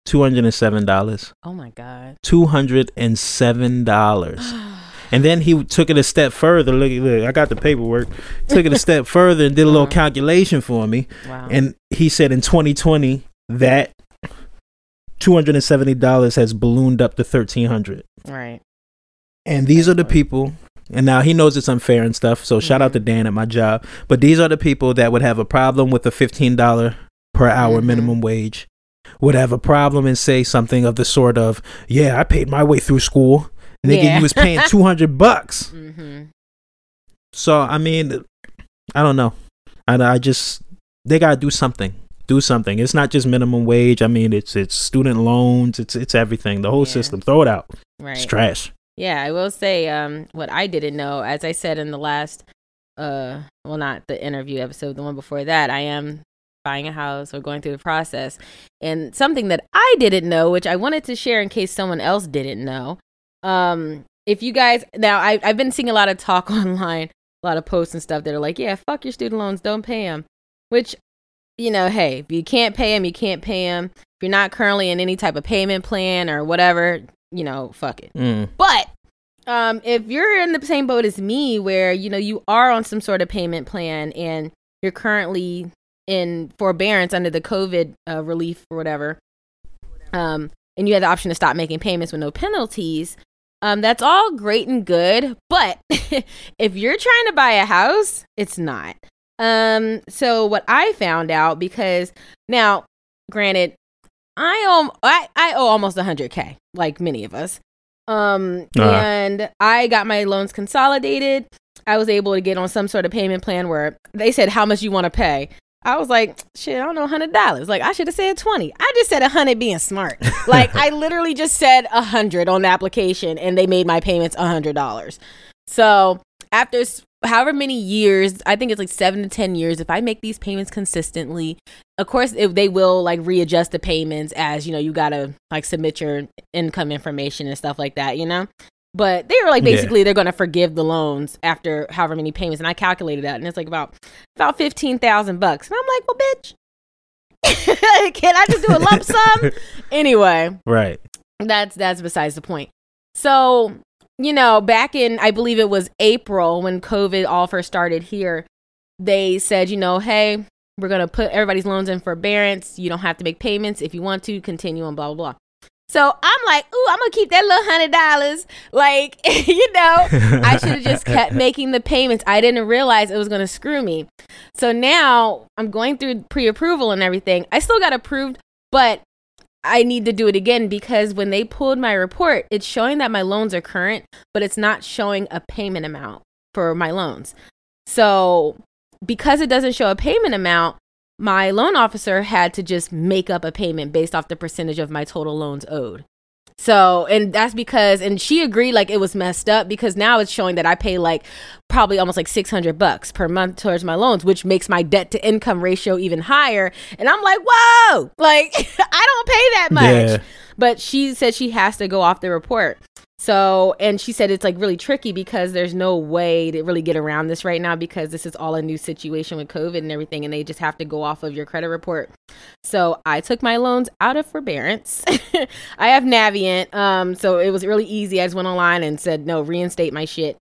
$207. Oh my god. $207. And then he took it a step further. Look, look, I got the paperwork. Took it a step further and did a little Uh-huh. calculation for me. wow. And he said in 2020 that $270 has ballooned up to 1300 right. And these are the people, and now he knows it's unfair and stuff. So shout out to Mhm. Dan at my job. But these are the people that would have a problem with a fifteen dollar per hour Mhm. minimum wage, would have a problem and say something of the sort of, "Yeah, I paid my way through school." Nigga, Yeah. you was paying two hundred bucks. Mm-hmm. So I mean, I don't know. I I just they gotta do something. Do something. It's not just minimum wage. I mean, it's it's student loans. It's it's everything. The whole Yeah. system. Throw it out. Right. It's trash. Yeah, I will say um what I didn't know, as I said in the last uh well not the interview episode, the one before that, I am buying a house or going through the process. And something that I didn't know, which I wanted to share in case someone else didn't know. Um if you guys now I I've been seeing a lot of talk online, a lot of posts and stuff that are like, "Yeah, fuck your student loans, don't pay them." Which you know, hey, if you can't pay them, you can't pay them. If you're not currently in any type of payment plan or whatever, you know, fuck it. Mm. But um, if you're in the same boat as me, where you know you are on some sort of payment plan and you're currently in forbearance under the COVID uh, relief or whatever, um, and you have the option to stop making payments with no penalties, um, that's all great and good. But if you're trying to buy a house, it's not. Um, so what I found out because now, granted, I owe I, I owe almost 100k, like many of us. Um, Uh-huh. and I got my loans consolidated. I was able to get on some sort of payment plan where they said how much you want to pay. I was like, shit, I don't know, hundred dollars. Like I should have said twenty. I just said a hundred, being smart. like I literally just said a hundred on the application, and they made my payments a hundred dollars. So after however many years, I think it's like seven to ten years. If I make these payments consistently, of course, if they will like readjust the payments as you know, you gotta like submit your income information and stuff like that, you know. But they were like Yeah. basically they're gonna forgive the loans after however many payments, and I calculated that, and it's like about about fifteen thousand bucks, and I'm like, well, bitch, can I just do a lump sum? anyway, Right. that's that's besides the point. So, you know, back in I believe it was April when COVID all first started here, they said, you know, hey, we're gonna put everybody's loans in forbearance. You don't have to make payments if you want to. Continue and blah blah blah. So I'm like, ooh, I'm gonna keep that little hundred dollars. Like, you know, I should have just kept making the payments. I didn't realize it was going to screw me. So now I'm going through pre approval and everything. I still got approved, but I need to do it again because when they pulled my report, it's showing that my loans are current, but it's not showing a payment amount for my loans. So because it doesn't show a payment amount, my loan officer had to just make up a payment based off the percentage of my total loans owed. So, and that's because, and she agreed like it was messed up because now it's showing that I pay like probably almost like 600 bucks per month towards my loans, which makes my debt to income ratio even higher. And I'm like, whoa, like I don't pay that much. Yeah. But she said she has to go off the report. So, and she said it's like really tricky because there's no way to really get around this right now because this is all a new situation with COVID and everything, and they just have to go off of your credit report. So, I took my loans out of forbearance. I have Navient, um, so it was really easy. I just went online and said, no, reinstate my shit.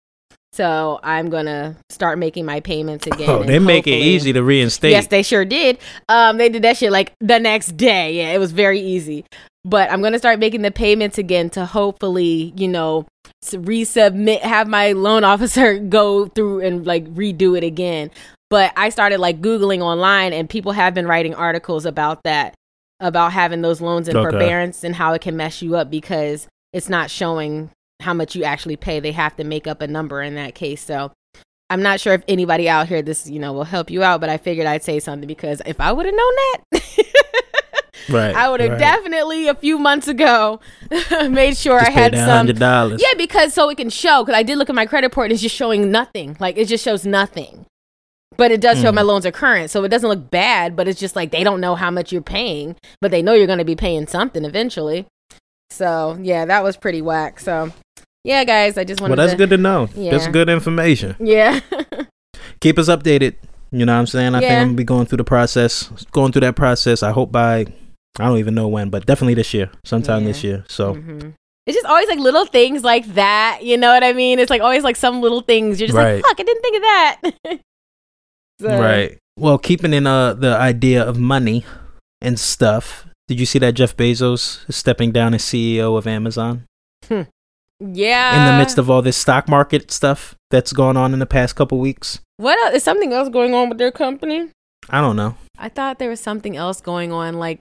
So, I'm gonna start making my payments again. Oh, they make it easy to reinstate. Yes, they sure did. Um, they did that shit like the next day. Yeah, it was very easy. But I'm gonna start making the payments again to hopefully, you know, resubmit, have my loan officer go through and like redo it again. But I started like googling online, and people have been writing articles about that, about having those loans in Okay. forbearance and how it can mess you up because it's not showing how much you actually pay. They have to make up a number in that case. So I'm not sure if anybody out here this you know will help you out, but I figured I'd say something because if I would have known that, right. I would have right. definitely a few months ago made sure Just I had some. dollars. Yeah, because so it can show. Because I did look at my credit report and it's just showing nothing. Like it just shows nothing. But it does show Mm. my loans are current, so it doesn't look bad. But it's just like they don't know how much you're paying, but they know you're going to be paying something eventually. So yeah, that was pretty whack. So yeah, guys, I just wanted. Well, that's to, good to know. Yeah. That's good information. Yeah. Keep us updated. You know what I'm saying? I think Yeah. I'm gonna be going through the process. Going through that process. I hope by I don't even know when, but definitely this year. Sometime Yeah. this year. So Mhm. It's just always like little things like that. You know what I mean? It's like always like some little things. You're just Right. like, fuck, I didn't think of that. So, Right. Well, keeping in uh the idea of money and stuff. Did you see that Jeff Bezos is stepping down as CEO of Amazon Yeah. in the midst of all this stock market stuff that's gone on in the past couple weeks? what else? Is something else going on with their company? I don't know. I thought there was something else going on. Like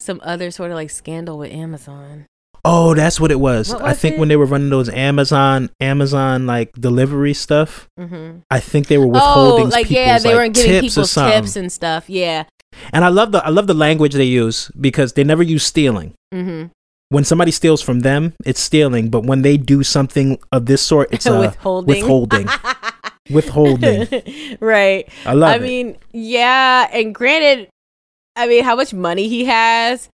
some other sort of like scandal with Amazon. Oh, that's what it was. What I think it? when they were running those Amazon Amazon like delivery stuff, Mm-hmm. I think they were Oh, withholding like yeah, they like, weren't giving tips people something. tips and stuff. Yeah. And I love the I love the language they use because they never use stealing. Mm-hmm. When somebody steals from them, it's stealing. But when they do something of this sort, it's uh, withholding. withholding. withholding. right. I love I it. mean, yeah, and granted, I mean, how much money he has,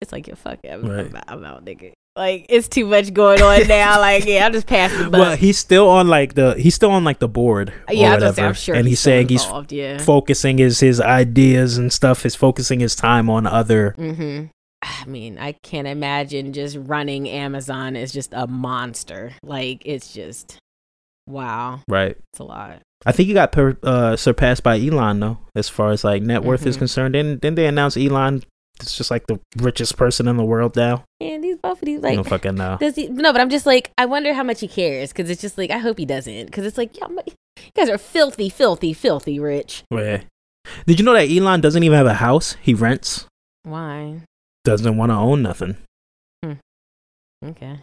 it's like, yo, fuck it, I'm, Right. I'm, out, I'm out, nigga. Like, it's too much going on now. Like, yeah, I'll just pass the buck. well, he's still on like the he's still on like the board. Or yeah, I was gonna whatever, say, I'm sure. and he's, still saying he's yeah. focusing his his ideas and stuff. He's focusing his time on other. Mm-hmm. I mean, I can't imagine just running Amazon is just a monster. Like, it's just, wow, Right. it's a lot. I think he got per, uh, surpassed by Elon though, as far as like net worth is Mhm. concerned. Then then they announced Elon is just like the richest person in the world now. And these both of these, like, don't fucking know. Does he? No, but I'm just like, I wonder how much he cares because it's just like, I hope he doesn't because it's like, yeah, you guys are filthy, filthy, filthy rich. Yeah. Did you know that Elon doesn't even have a house? He rents. Why? Doesn't want to own nothing. Hmm. Okay.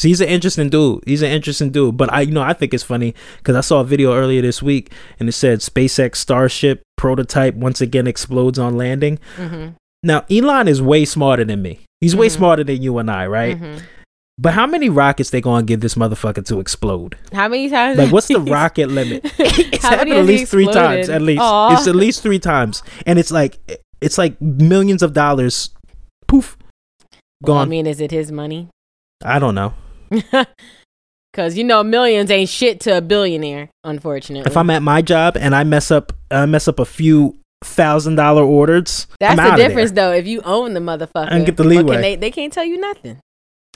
He's an interesting dude. He's an interesting dude. But I, you know, I think it's funny because I saw a video earlier this week and it said SpaceX Starship prototype once again explodes on landing. Mm-hmm. Now, Elon is way smarter than me. He's way Mhm. smarter than you and I, right? Mhm. But how many rockets they gonna give this motherfucker to explode? How many times? Like, what's the rocket limit? It's happened at least three times. At least Aw. it's at least three times, and it's like it's like millions of dollars. Poof, Well, I mean, is it his money? I don't know. Because you know, millions ain't shit to a billionaire. Unfortunately, If I'm at my job and I mess up, I mess up a few thousand dollar orders. That's the difference, though. If you own the motherfucker, And get the can leeway. they, they can't tell you nothing.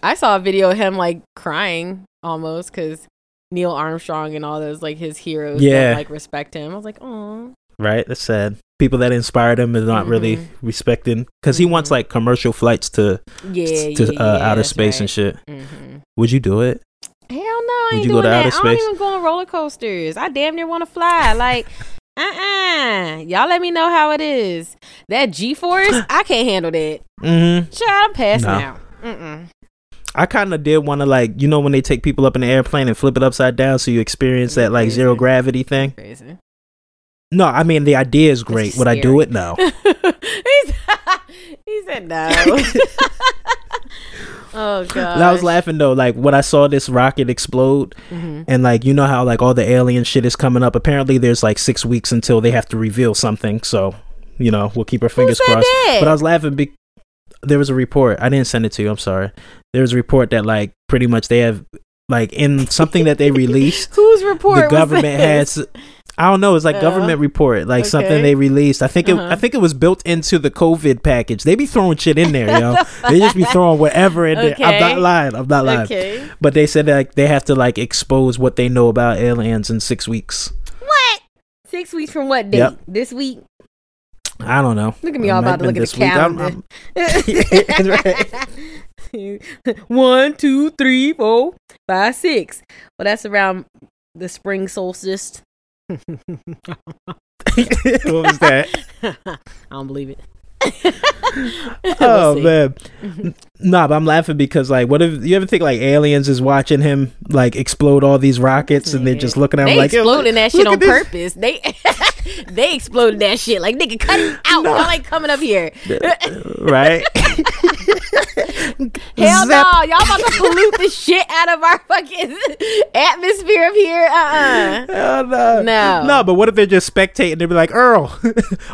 I saw a video of him like crying almost because Neil Armstrong and all those like his heroes Yeah. that like respect him. I was like, oh, Right, that's sad. People that inspired him is not really Mhm. respecting because he wants Mhm. like commercial flights to yeah, to yeah, uh, yeah, outer space and right. shit. hmm Would you do it? Hell no, I Would ain't doing that. outer I don't even go on roller coasters. I damn near want to fly. Like, uh, uh y'all let me know how it is. That G force, I can't handle that. Mm-hmm. Child, I'm passing No. out. Mm-mm. I kind of did want to like you know when they take people up in the airplane and flip it upside down so you experience that like zero gravity thing. Crazy. No, I mean the idea is great. Would I do it? No. He said no. oh god. I was laughing though, like when I saw this rocket explode, hmm and like you know how like all the alien shit is coming up. Apparently, there's like six weeks until they have to reveal something. So, you know, we'll keep our fingers crossed. that? But I was laughing. because there was a report. I didn't send it to you. I'm sorry. There was a report that like pretty much they have like in something that they released. Whose report? the government has. I don't know. It's like Uh, government report, like something they released. I think it. Uh-huh. I think it was built into the COVID package. They be throwing shit in there, yo. they just be throwing whatever in there. I'm not lying. I'm not lying. Okay. But they said that like, they have to like expose what they know about aliens in six weeks. What? Six weeks from what date? Yep. This week? I don't know. Look at me It all about to look at the week. I'm- calendar. I'm- One, two, three, four, five, six. Well, that's around the spring solstice. what was that? I don't believe it. oh We'll man, nah. But I'm laughing because like, what if you ever think like aliens is watching him like explode all these rockets and they're just looking at him They like, exploding that shit on purpose. They they exploded that shit. Like nigga, cut it out. No. Y'all ain't coming up here. right? Hell Zap. no, y'all about to pollute the shit out of our fucking atmosphere up here. Uh uh Hell no. No. No, but what if they're just spectating? They'd be like, Earl.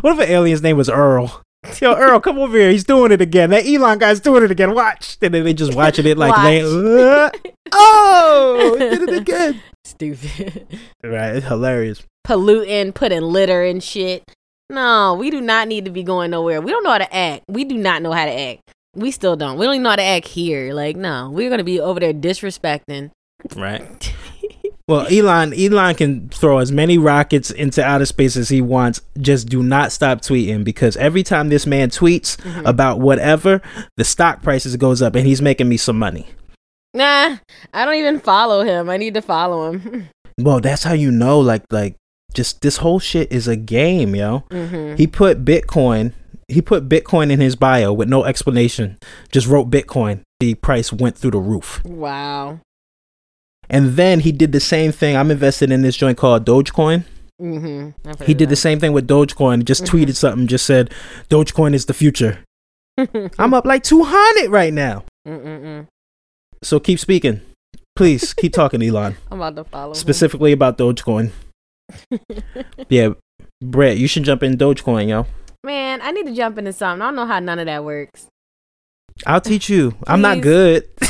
what if an alien's name was Earl? Yo, Earl, come over here. He's doing it again. That Elon guy's doing it again. Watch. And then they just watching it like, oh, he did it again. Stupid. Right, it's hilarious. Polluting, putting litter and shit. No, we do not need to be going nowhere. We don't know how to act. We do not know how to act. We still don't. We don't even know how to act here. Like, no, we're gonna be over there disrespecting. Right. Well, Elon, Elon can throw as many rockets into outer space as he wants. Just do not stop tweeting because every time this man tweets Mm-hmm. about whatever, the stock prices goes up, and he's making me some money. Nah, I don't even follow him. I need to follow him. Well, that's how you know, like, like just this whole shit is a game, yo. hmm He put Bitcoin he put Bitcoin in his bio with no explanation. Just wrote Bitcoin. The price went through the roof. Wow. And then he did the same thing. I'm invested in this joint called Dogecoin. Mm-hmm. He did the same thing with Dogecoin. Just Mhm. tweeted something. Just said Dogecoin is the future. I'm up like 200 right now. Mm-mm-mm. So keep speaking. Please keep talking, Elon. I'm about to follow. him. Specifically about Dogecoin. Yeah, Britt, you should jump in Dogecoin, yo. Man, I need to jump into something. I don't know how none of that works. I'll teach you. I'm not Please. good.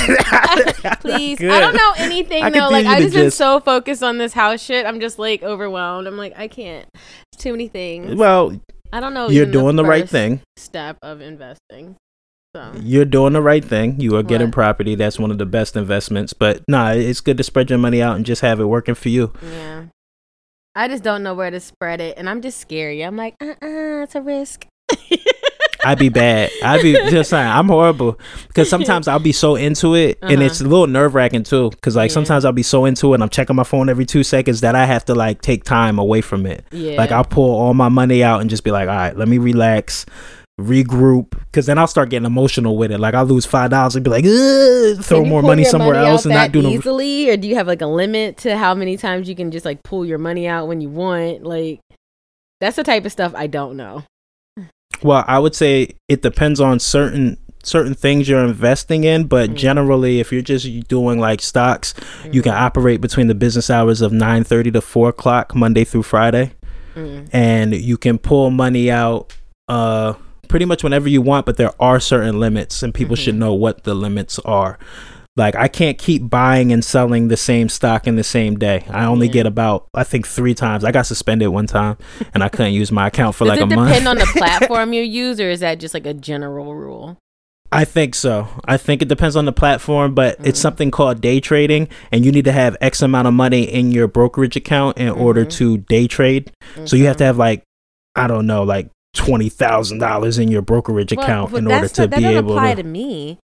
Please, I don't know anything I though. Like I the just been gist. so focused on this house shit. I'm just like overwhelmed. I'm like I can't. It's too many things. Well, I don't know. you're doing the, right thing. Step of investing. So You're doing the right thing. You are getting What? property. That's one of the best investments. But nah, it's good to spread your money out and just have it working for you. yeah, I just don't know where to spread it, and I'm just scary. I'm like, uh, uh it's a risk. I'd be bad. I'd be just saying I'm horrible because sometimes I'll be so into it and Uh-huh. it's a little nerve wracking too. Because like Yeah. sometimes I'll be so into it and I'm checking my phone every two seconds that I have to like take time away from it. yeah, Like I'll pull all my money out and just be like, all right, let me relax, regroup. Because then I'll start getting emotional with it. Like I'll lose five dollars and be like, throw more money somewhere money else and not that do no. easily, or do you have like a limit to how many times you can just like pull your money out when you want? Like, that's the type of stuff I don't know. Well, I would say it depends on certain certain things you're investing in, but Mm. generally, if you're just doing like stocks, you can Mm, operate between the business hours of nine thirty to four o'clock Monday through Friday, mm, and you can pull money out uh pretty much whenever you want. But there are certain limits, and people should Mhm. know what the limits are. Like I can't keep buying and selling the same stock in the same day. I only Yeah. get about I think three times. I got suspended one time, and I couldn't use my account for Does like a month. Does it depend on the platform you use, or is that just like a general rule? I think so. I think it depends on the platform, but it's Mhm. something called day trading, and you need to have X amount of money in your brokerage account in order Mhm. to day trade. So you have to have like, I don't know, like twenty thousand dollars in your brokerage Well, account but in order to not- that be doesn't able apply to. to me.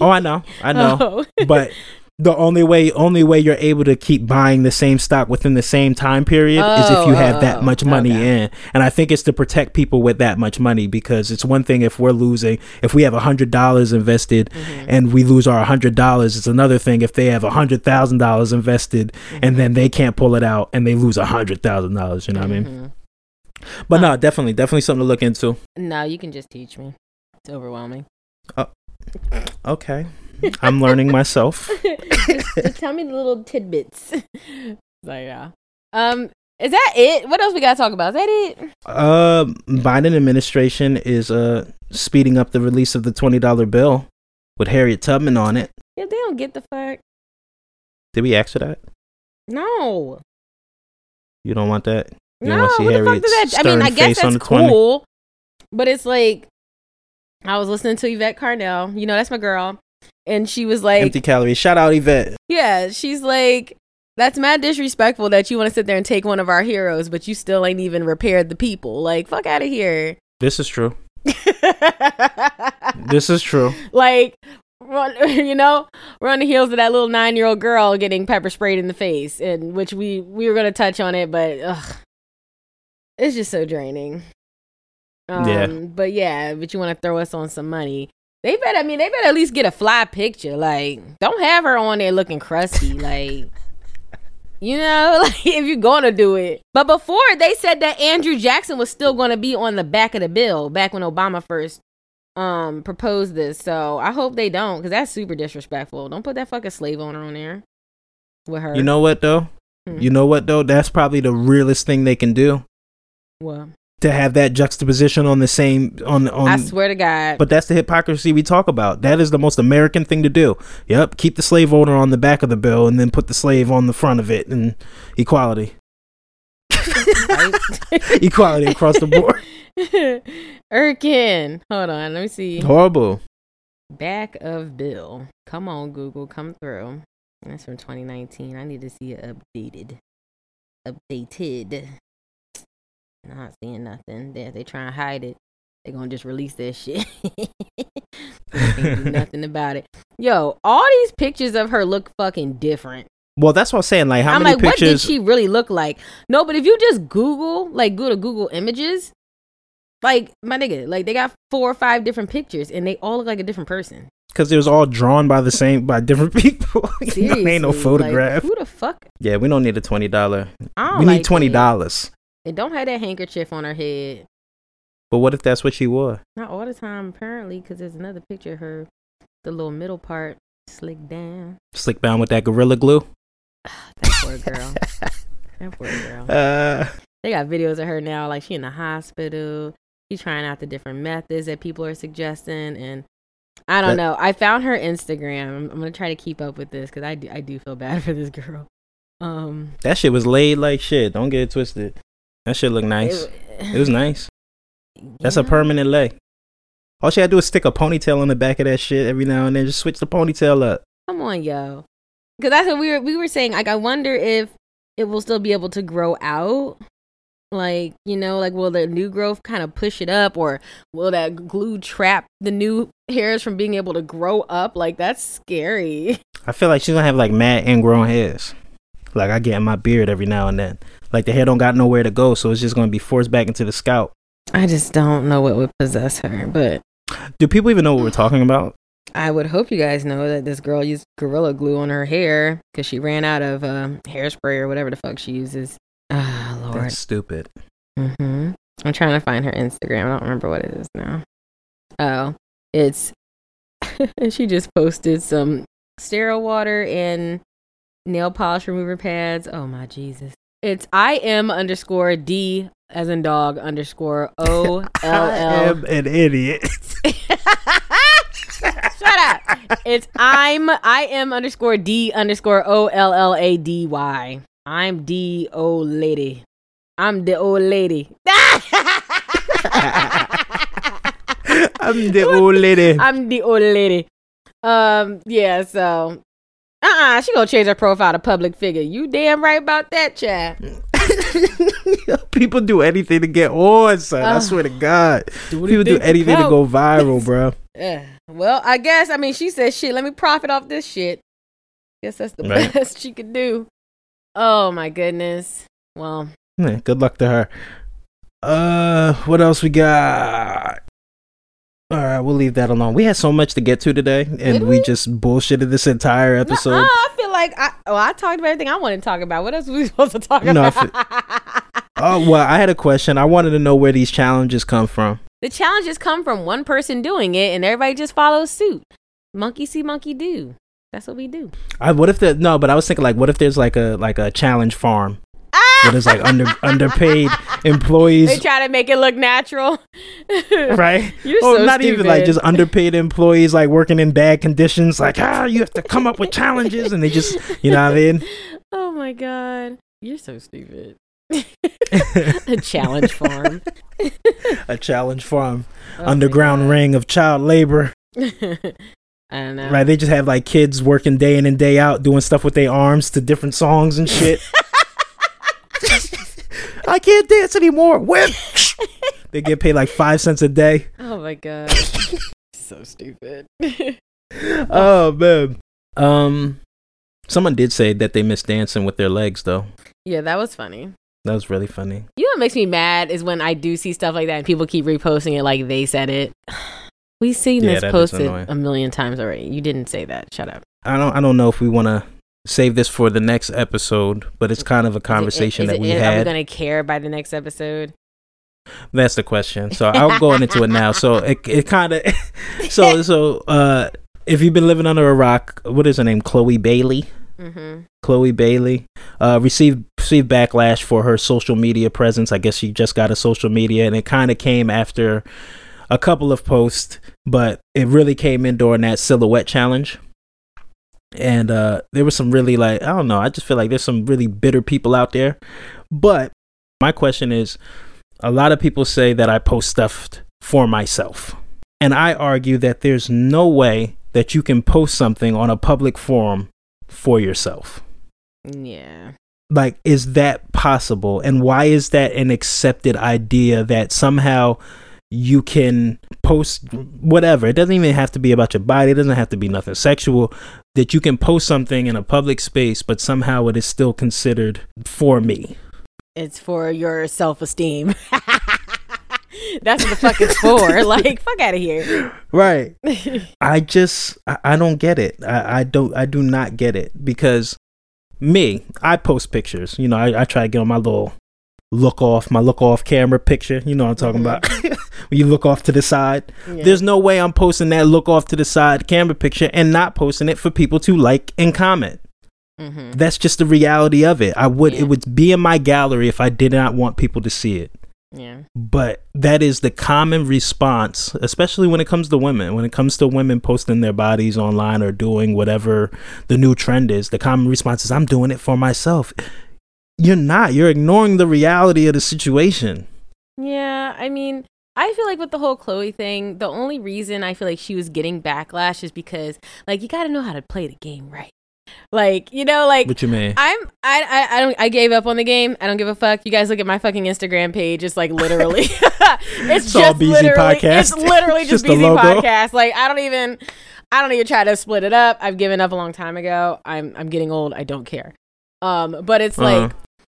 Oh, I know, I know, Oh. but the only way, only way you're able to keep buying the same stock within the same time period is if you Oh, have oh, that oh, much money okay. in. And I think it's to protect people with that much money because it's one thing if we're losing, if we have a hundred dollars invested Mhm. and we lose our hundred dollars. It's another thing if they have a hundred thousand dollars invested and then they can't pull it out and they lose a hundred thousand dollars. You know what I mean? Mhm. But Huh. no, definitely, definitely something to look into. No, you can just teach me. It's overwhelming. Okay, I'm learning myself. just, just tell me the little tidbits. so yeah. Um, is that it? What else we gotta talk about? Is that it? Uh, Biden administration is uh speeding up the release of the twenty dollar bill with Harriet Tubman on it. Yeah, they don't get the fuck. Did we ask for that? No. You don't want that? You no, don't wanna see what the fuck does that? I mean, I guess that's the 20? cool, but it's like I was listening to Yvette Carnell. You know, that's my girl, and she was like, Empty calories. Shout out Yvette. "Yeah, she's like." That's mad disrespectful that you want to sit there and take one of our heroes, but you still ain't even repaired the people. Like, fuck out of here. This is true. This is true. like run, you know we're on the heels of that little nine year old girl getting pepper sprayed in the face and which we we were going to touch on it but ugh, it's just so draining um, Yeah. but yeah but you want to throw us on some money they better i mean they better at least get a fly picture like don't have her on there looking crusty like you know, like if you're gonna do it. But before they said that Andrew Jackson was still gonna be on the back of the bill back when Obama first um proposed this. So I hope they don't, because that's super disrespectful. Don't put that fucking slave owner on there with her. You know what though? Hmm. You know what though? That's probably the realest thing they can do well, to have that juxtaposition on the same on on. I swear to God. but that's the hypocrisy we talk about. That is the most American thing to do. Yep, keep the slave owner on the back of the bill and then put the slave on the front of it and equality. equality across the board. Erkin. Hold on, let me see. Horrible. Back of bill. Come on, Google, come through. That's from 2019. I need to see it updated. Updated. Not seeing nothing. They they try and hide it. They're gonna just release that shit. Nothing about it. Yo, all these pictures of her look fucking different. Well, that's what I'm saying. Like, how I'm many like, what did she really look like? No, but if you just Google, like, go to Google Images, Like my nigga, like they got four or five different pictures, and they all look like a different person. Because it was all drawn by the same by different people. Know, ain't no like, photograph. who the fuck? yeah, we don't need a twenty dollar. We like need twenty dollars. It don't have that handkerchief on her head. But what if that's what she wore? Not all the time, apparently, because there's another picture of her, the little middle part slicked down. Slick down with that gorilla glue. That poor girl. that poor girl. Uh, They got videos of her now, like she in the hospital. She's trying out the different methods that people are suggesting, and I don't That- know. I found her Instagram. I'm, I'm gonna try to keep up with this because I do, I do feel bad for this girl. Um, that shit was laid like shit. Don't get it twisted. That shit look nice. It, was nice. That's a permanent lay. All she had to do is stick a ponytail on the back of that shit every now and then. Just switch the ponytail up. Come on, yo. Because that's what we were we were saying. Like, I wonder if it will still be able to grow out. Like, you know, like will the new growth kind of push it up, or will that glue trap the new hairs from being able to grow up? Like, that's scary. I feel like she's gonna have like mad ingrown hairs. Like I get in my beard every now and then. Like the hair don't got nowhere to go, so it's just gonna be forced back into the scalp. I just don't know what would possess her, but Do people even know what we're talking about? I would hope you guys know that this girl used gorilla glue on her hair because she ran out of um, hairspray or whatever the fuck she uses. Ah, Lord. That's stupid. Mm-hmm. I'm trying to find her Instagram. I don't remember what it is now. Oh, it's she just posted some sterile water and nail polish remover pads. Oh my Jesus! It's I am underscore D as in dog underscore O L I L. am an idiot. Shut up! It's I'm I am underscore D underscore O L L A D Y. I'm D O lady. I'm the old lady. I'm the old lady. I'm the old lady. Um, yeah, so uh uh she gonna change her profile to public figure. You damn right about that, chat. People do anything to get on, son. I swear to God. Do People do anything to go viral, bro. Uh, well, I guess I mean she said shit, let me profit off this shit. Guess that's the Right. best she could do. Oh my goodness. Well, Yeah, good luck to her. Uh, what else we got? All right, we'll leave that alone. We had so much to get to today, and we? we? just bullshitted this entire episode. nuh-uh, I feel like I oh I talked about everything I wanted to talk about. What else were we supposed to talk No, about? Oh well, I had a question. I wanted to know where these challenges come from. the challenges come from one person doing it and everybody just follows suit. Monkey see, monkey do. That's what we do. I what if the no, but I was thinking like, what if there's like a like a challenge farm where there's like under underpaid employees. They try to make it look natural. right? You're or so not even like just underpaid employees like working in bad conditions. Like ah, you have to come up with challenges, and they just you know what I mean. Oh my god. You're so stupid. a challenge farm. a challenge farm, Oh underground ring of child labor. I don't know. Right? They just have like kids working day in and day out doing stuff with their arms to different songs and shit. I can't dance anymore. Whip. they get paid like five cents a day. Oh my god. so stupid. Oh man. Um, someone did say that they miss dancing with their legs though. yeah, that was funny. That was really funny. You know what makes me mad is when I do see stuff like that and people keep reposting it like they said it. We've seen Yeah, this posted a million times already. You didn't say that. Shut up. I don't. I don't know if we want to save this for the next episode, but it's kind of a conversation Is it- that we is it- Are we gonna care by the next episode? That's the question. So I'll go into it now. So it it kind of so so uh if you've been living under a rock, what is her name? Chloe Bailey. Mm-hmm. Chloe Bailey uh received received backlash for her social media presence. I guess she just got a social media and it kind of came after a couple of posts, but it really came in during that silhouette challenge. And uh there was some really like I don't know, I just feel like there's some really bitter people out there. But my question is a lot of people say that I post stuff for myself. And I argue that there's no way that you can post something on a public forum for yourself. Yeah. Like, is that possible? And why is that an accepted idea that somehow you can post whatever? It doesn't even have to be about your body, it doesn't have to be nothing sexual. That you can post something in a public space, but somehow it is still considered for me. It's for your self esteem. That's what the fuck it's for. Like, fuck out of here. Right. I just I, I don't get it. I, I don't I do not get it because me, I post pictures. You know, I, I try to get on my little look off, my look off camera picture. You know what I'm talking about. when you look off to the side. Yeah. There's no way I'm posting that look off to the side camera picture and not posting it for people to like and comment. Mhm. That's just the reality of it. I would Yeah. it would be in my gallery if I did not want people to see it. Yeah. But that is the common response, especially when it comes to women. When it comes to women posting their bodies online or doing whatever the new trend is, the common response is I'm doing it for myself. You're not. You're ignoring the reality of the situation. Yeah, I mean, I feel like with the whole Chloe thing, the only reason I feel like she was getting backlash is because, like, you got to know how to play the game right. Like, you know, like What you mean? I'm, I, I, I don't, I gave up on the game. I don't give a fuck. You guys look at my fucking Instagram page. It's like literally, it's, It's just BZ literally, Podcast. it's literally just, Just BZ podcast. Like, I don't even, I don't even try to split it up. I've given up a long time ago. I'm, I'm getting old. I don't care. Um, but it's Uh-huh. like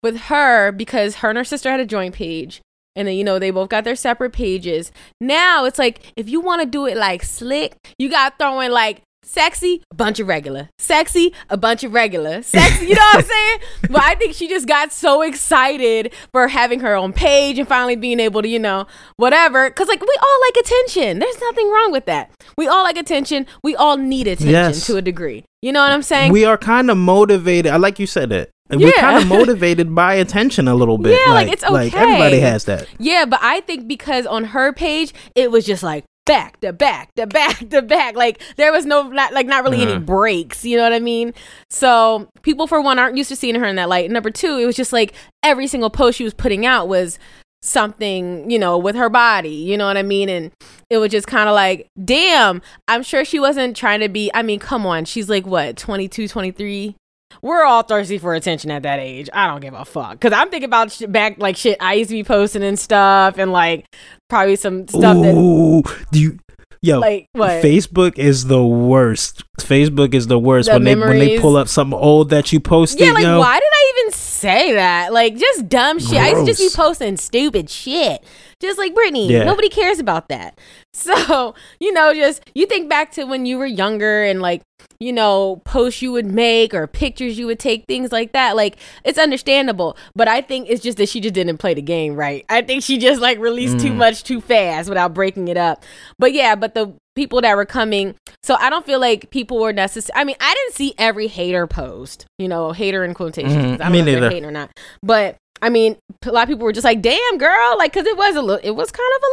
with her because her and her sister had a joint page. And then you know they both got their separate pages. Now it's like if you want to do it like slick, you got to throw in like sexy, a bunch of regular, sexy, a bunch of regular, sexy. You know what I'm saying? But I think she just got so excited for having her own page and finally being able to, you know, whatever. Because like we all like attention. There's nothing wrong with that. We all like attention. We all need attention Yes. to a degree. You know what I'm saying? we are kind of motivated. I like you said it. And we're kind of motivated by attention a little bit. Yeah, like, it's Like okay. everybody has that. Yeah, but I think because on her page it was just like back to back to back to back. Like there was no not, like not really any Uh-huh. breaks. You know what I mean? So people for one aren't used to seeing her in that light. Number two, it was just like every single post she was putting out was something you know with her body you know what i mean and it was just kind of like damn i'm sure she wasn't trying to be i mean come on she's like what 22 23 we're all thirsty for attention at that age. I don't give a fuck. Because I'm thinking about shit back, like shit I used to be posting and stuff, and like probably some stuff that, do you? Yo, like, what? Facebook is the worst. Facebook is the worst The when they when they pull up something old that you posted. Yeah, like, yo. why did I even say that? Like, just dumb shit. I used to just be posting stupid shit. Just like Brittany. Yeah. Nobody cares about that. So, you know, just you think back to when you were younger and like, you know, posts you would make or pictures you would take, things like that. Like, it's understandable. But I think it's just that she just didn't play the game right. I think she just like released too Mm. much too fast without breaking it up. But yeah, but the people that were coming, so I don't feel like people were necessary. I mean, I didn't see every hater post, you know, hater in quotations. Mhm. 'cause I don't Me know if they're neither. hating or not. But I mean, a lot of people were just like, "Damn, girl!" Like, cause it was a little, it was kind of a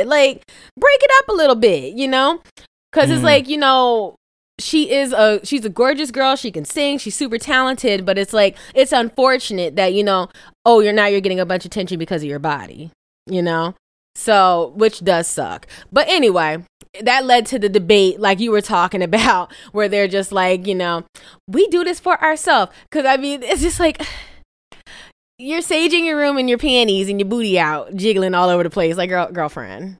lot. Like, break it up a little bit, you know? Cause it's Mhm. like, you know, she is a she's a gorgeous girl. She can sing. She's super talented. But it's like it's unfortunate that you know, oh, you're now you're getting a bunch of attention because of your body, you know. So, which does suck. But anyway, that led to the debate, like you were talking about, where they're just like, you know, we do this for ourselves. Cause I mean, it's just like you're saging your room in your panties and your booty out, jiggling all over the place, like girl, girlfriend,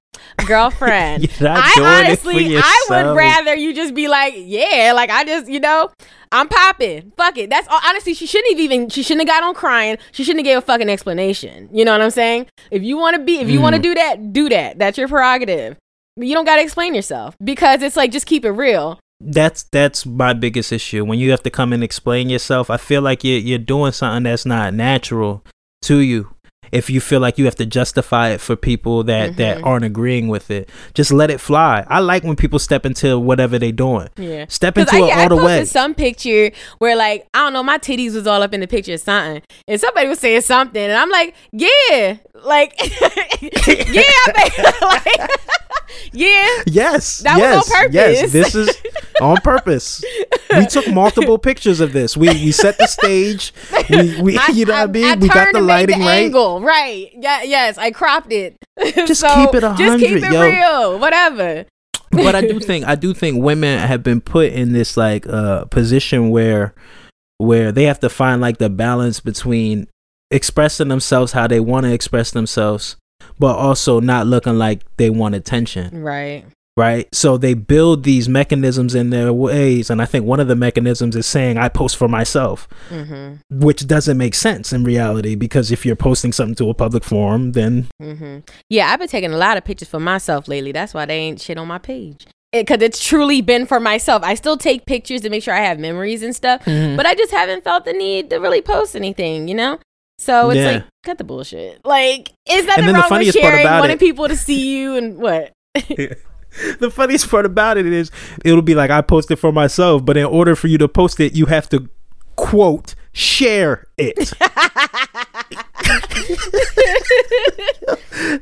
girlfriend. I doing it for honestly, I would rather you just be like, yeah, like I just, you know, I'm popping. Fuck it. That's all. Honestly, she shouldn't have even. She shouldn't have got on crying. She shouldn't have gave a fucking explanation. You know what I'm saying? If you want to be, if you want to Mm. do that, do that. That's your prerogative. But you don't got to explain yourself because it's like just keep it real. That's that's my biggest issue. When you have to come and explain yourself, I feel like you're you're doing something that's not natural to you. If you feel like you have to justify it for people that that Mhm. aren't agreeing with it, just let it fly. I like when people step into whatever they're doing. Yeah. Step into I, it I all the posted way. some picture where like I don't know my titties was all up in the picture or something, and somebody was saying something, and I'm like, yeah, like, yeah, like, yeah, Yes, That was yes, on yes. This is on purpose. We took multiple pictures of this. We we set the stage. We, we you know what I mean. we got the lighting right. angle, right? Yeah, yes, I cropped it. Just So, keep it a Just keep hundred, it yo. real, whatever. but I do think I do think women have been put in this like uh position where where they have to find like the balance between expressing themselves how they want to express themselves but also not looking like they want attention. Right. Right? So they build these mechanisms in their ways, and I think one of the mechanisms is saying I post for myself, Mm-hmm. which doesn't make sense in reality because if you're posting something to a public forum, then Mm-hmm. Yeah, I've been taking a lot of pictures for myself lately. That's why they ain't shit on my page. Because it's truly been for myself. I still take pictures to make sure I have memories and stuff, Mm-hmm. but I just haven't felt the need to really post anything, you know? So it's Yeah. like, cut the bullshit. Like, is that then the wrong with sharing, wanting it- people to see you and what? the funniest part about it is it'll be like I posted for myself, but in order for you to post it, you have to quote share it.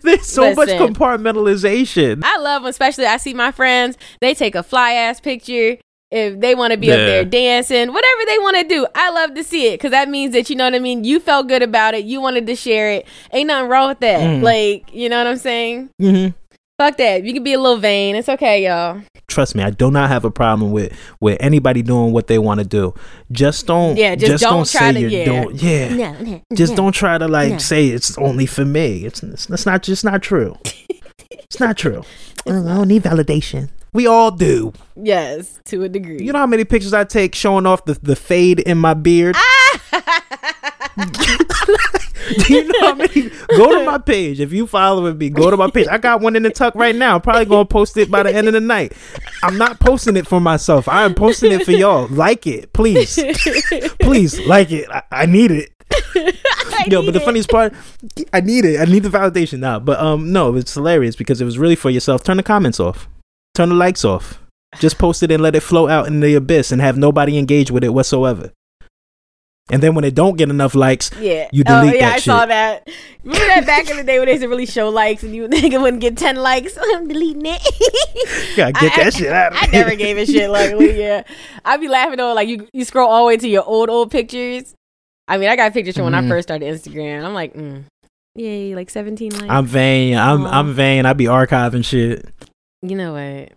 There's so much compartmentalization. I love especially I see my friends, they take a fly ass picture. If they want to be up there dancing, whatever they want to do, I love to see it because that means that you know what I mean. You felt good about it. You wanted to share it. Ain't nothing wrong with that. Mm. Like, you know what I'm saying? hmm Fuck that. You can be a little vain. It's okay, y'all. Trust me, I do not have a problem with with anybody doing what they want to do. Just don't. Yeah, just don't try say to- you yeah. don't. Yeah. No, no, Just no. don't try to like No. say it's only for me. It's it's, it's not just not true. it's not true. I don't need validation. We all do. Yes, to a degree. You know how many pictures I take showing off the, the fade in my beard? Do you know how many? Go to my page. If you following me, go to my page. I got one in the tuck right now. I'm probably gonna post it by the end of the night. I'm not posting it for myself. I am posting it for y'all. Like it, please. Please like it. I, I need it. Yo, but the it. funniest part, I need it. I need the validation now. But um, no, it's hilarious because it was really for yourself. Turn the comments off. Turn the likes off. Just post it and let it flow out in the abyss and have nobody engage with it whatsoever. And then when it don't get enough likes, Yeah. You delete oh, yeah, that I saw that. Remember that back in the day when they used to really show likes and you nigga wouldn't get 10 likes? I'm deleting it. you gotta get I- that shit out. Of I here. never gave a shit. Luckily, yeah. I'd be laughing though. Like you, you scroll all the way to your old old pictures. I mean, I got pictures from when I Mhm. first started Instagram. I'm like, mm, yay, like 17 likes. I'm vain. I'm Aw. I'm vain. I be archiving shit. you know what?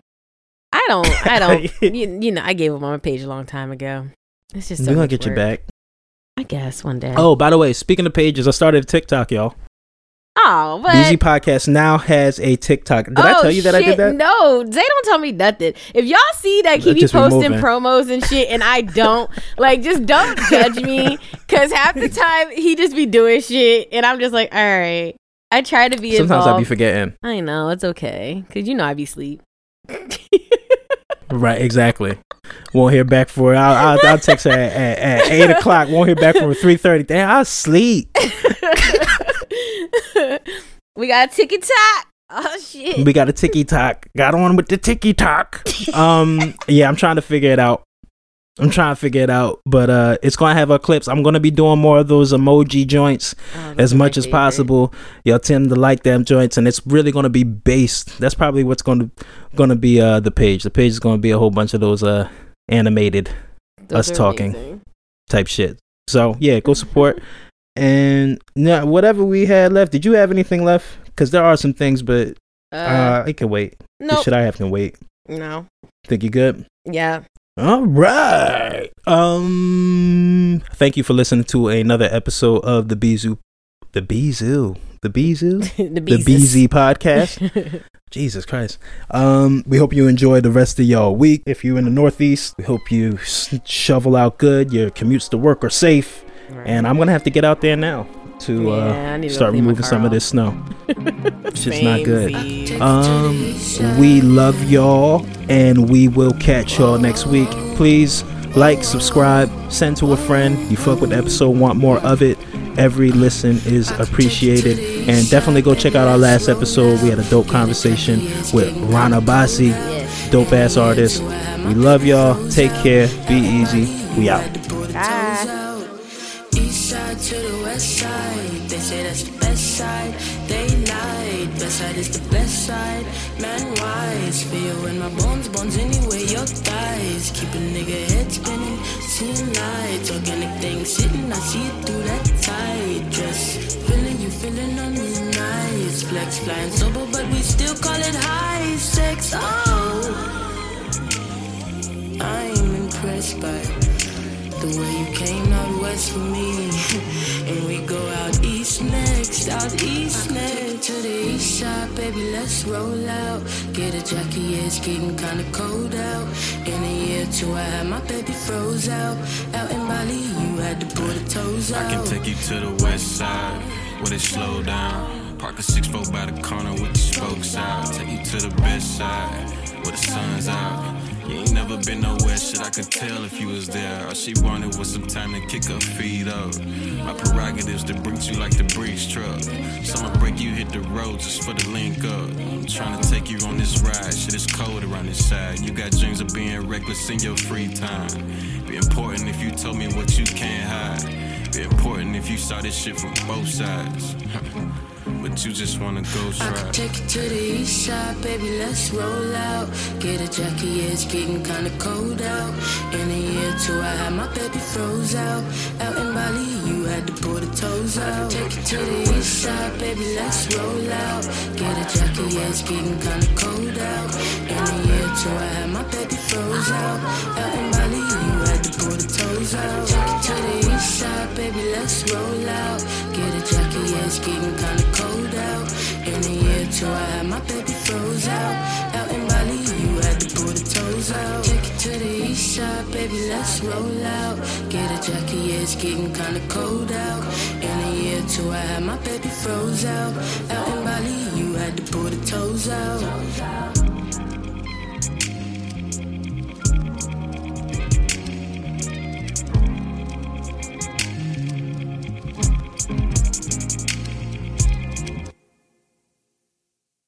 I don't. I don't. you, you know, I gave up on my page a long time ago. It's just so We're gonna much get you back. I guess one day. Oh, by the way, speaking of pages, I started TikTok, y'all. oh, but BZ Podcast now has a TikTok. Did I Oh, tell you that I did that? No, they don't tell me nothing. If y'all see that me be posting promos and shit, and I don't, like, just don't judge me, cause half the time he just be doing shit, and I'm just like, all right. I try to be Sometimes involved. I be forgetting. I know it's okay, cause you know I be sleep. Right, exactly. Won't hear back for it. I'll, I'll, I'll text her at, at, at eight o'clock. Won't hear back from her three thirty. Damn, I'll sleep. we got a ticket top. Oh shit. We got a ticky tock. Got on with the ticky tock. Um, yeah, I'm trying to figure it out. I'm trying to figure it out, but uh, it's gonna have our clips. I'm gonna be doing more of those emoji joints Oh, as much as possible. Y'all tend to like them joints, and it's really gonna be based. That's probably what's gonna gonna be uh the page. The page is gonna be a whole bunch of those uh animated Those us talking. amazing. type shit. So yeah, go support. And yeah, whatever we had left. Did you have anything left? Because there are some things, but Uh, uh, it can wait. The nope. shit I have can wait. No. Think you good? Yeah. All right. Um. Thank you for listening to another episode of the Beezoo, the Beezoo, the Beezoo, the the BZ podcast. Jesus Christ. Um. We hope you enjoy the rest of y'all week. If you're in the Northeast, we hope you shovel out good. Your commutes to work are safe. And I'm gonna have to get out there now to uh, to start removing some of this snow. Shit's not good. Um, we love y'all, and we will catch y'all next week. Please like, subscribe, send to a friend. You fuck with the episode, want more of it. Every listen is appreciated, and definitely go check out our last episode. We had a dope conversation with Rana Basi, dope ass artist. We love y'all. Take care. Be easy. We out. Bye. Side to the west side. They say that's the best side. They lied. Best side is the best side. Man, wise. Feel in my bones, bones anyway. Your thighs. Keep a nigga head spinning. Seeing lights. Organic things sitting. I see it through that tight dress. Feeling you feeling on me nice. Flex flying sober, but we still call it high sex. Oh. I'm impressed by the way you came out west for me. and we go out east next, out east next. To the east side, baby, let's roll out. Get a jacket, yeah, it's getting kinda cold out. In a year or two, I had my baby froze out. Out in Bali, you had to pull the toes out. I can take you to the west side, where they slow down. Park a six four by the corner with the spokes out. Take you to the best side, where the sun's out. Never been nowhere, shit I could tell if you was there. All she wanted was some time to kick her feet up. My prerogatives to bring you like the breeze truck. Summer break, you hit the road just for the link up. I'm trying to take you on this ride, shit is cold around this side. You got dreams of being reckless in your free time. Be important if you told me what you can't hide. Be important if you saw this shit from both sides. But you just wanna go I could take you to the east side, baby, let's roll out. Get a jacket, yeah, it's getting kinda cold out. In a year or two, I had my baby froze out. Out in Bali, you had to pull the toes out. Take you to the east side, baby, let's roll out. Get a jacket, yeah, it's getting kinda cold out. In a year or two, I had my baby froze out. Out in Bali, you had to pull the toes out. Take you to the east side, baby, let's roll out. Get a jacket, it's getting kinda cold out. In a year or two, I had my baby froze out. Out in Bali, you had to pull the toes out. Take it to the east side, baby, let's roll out. Get a jacket, yeah, it's getting kinda cold out. In a year or two, I had my baby froze out. Out in Bali, you had to pull the toes out.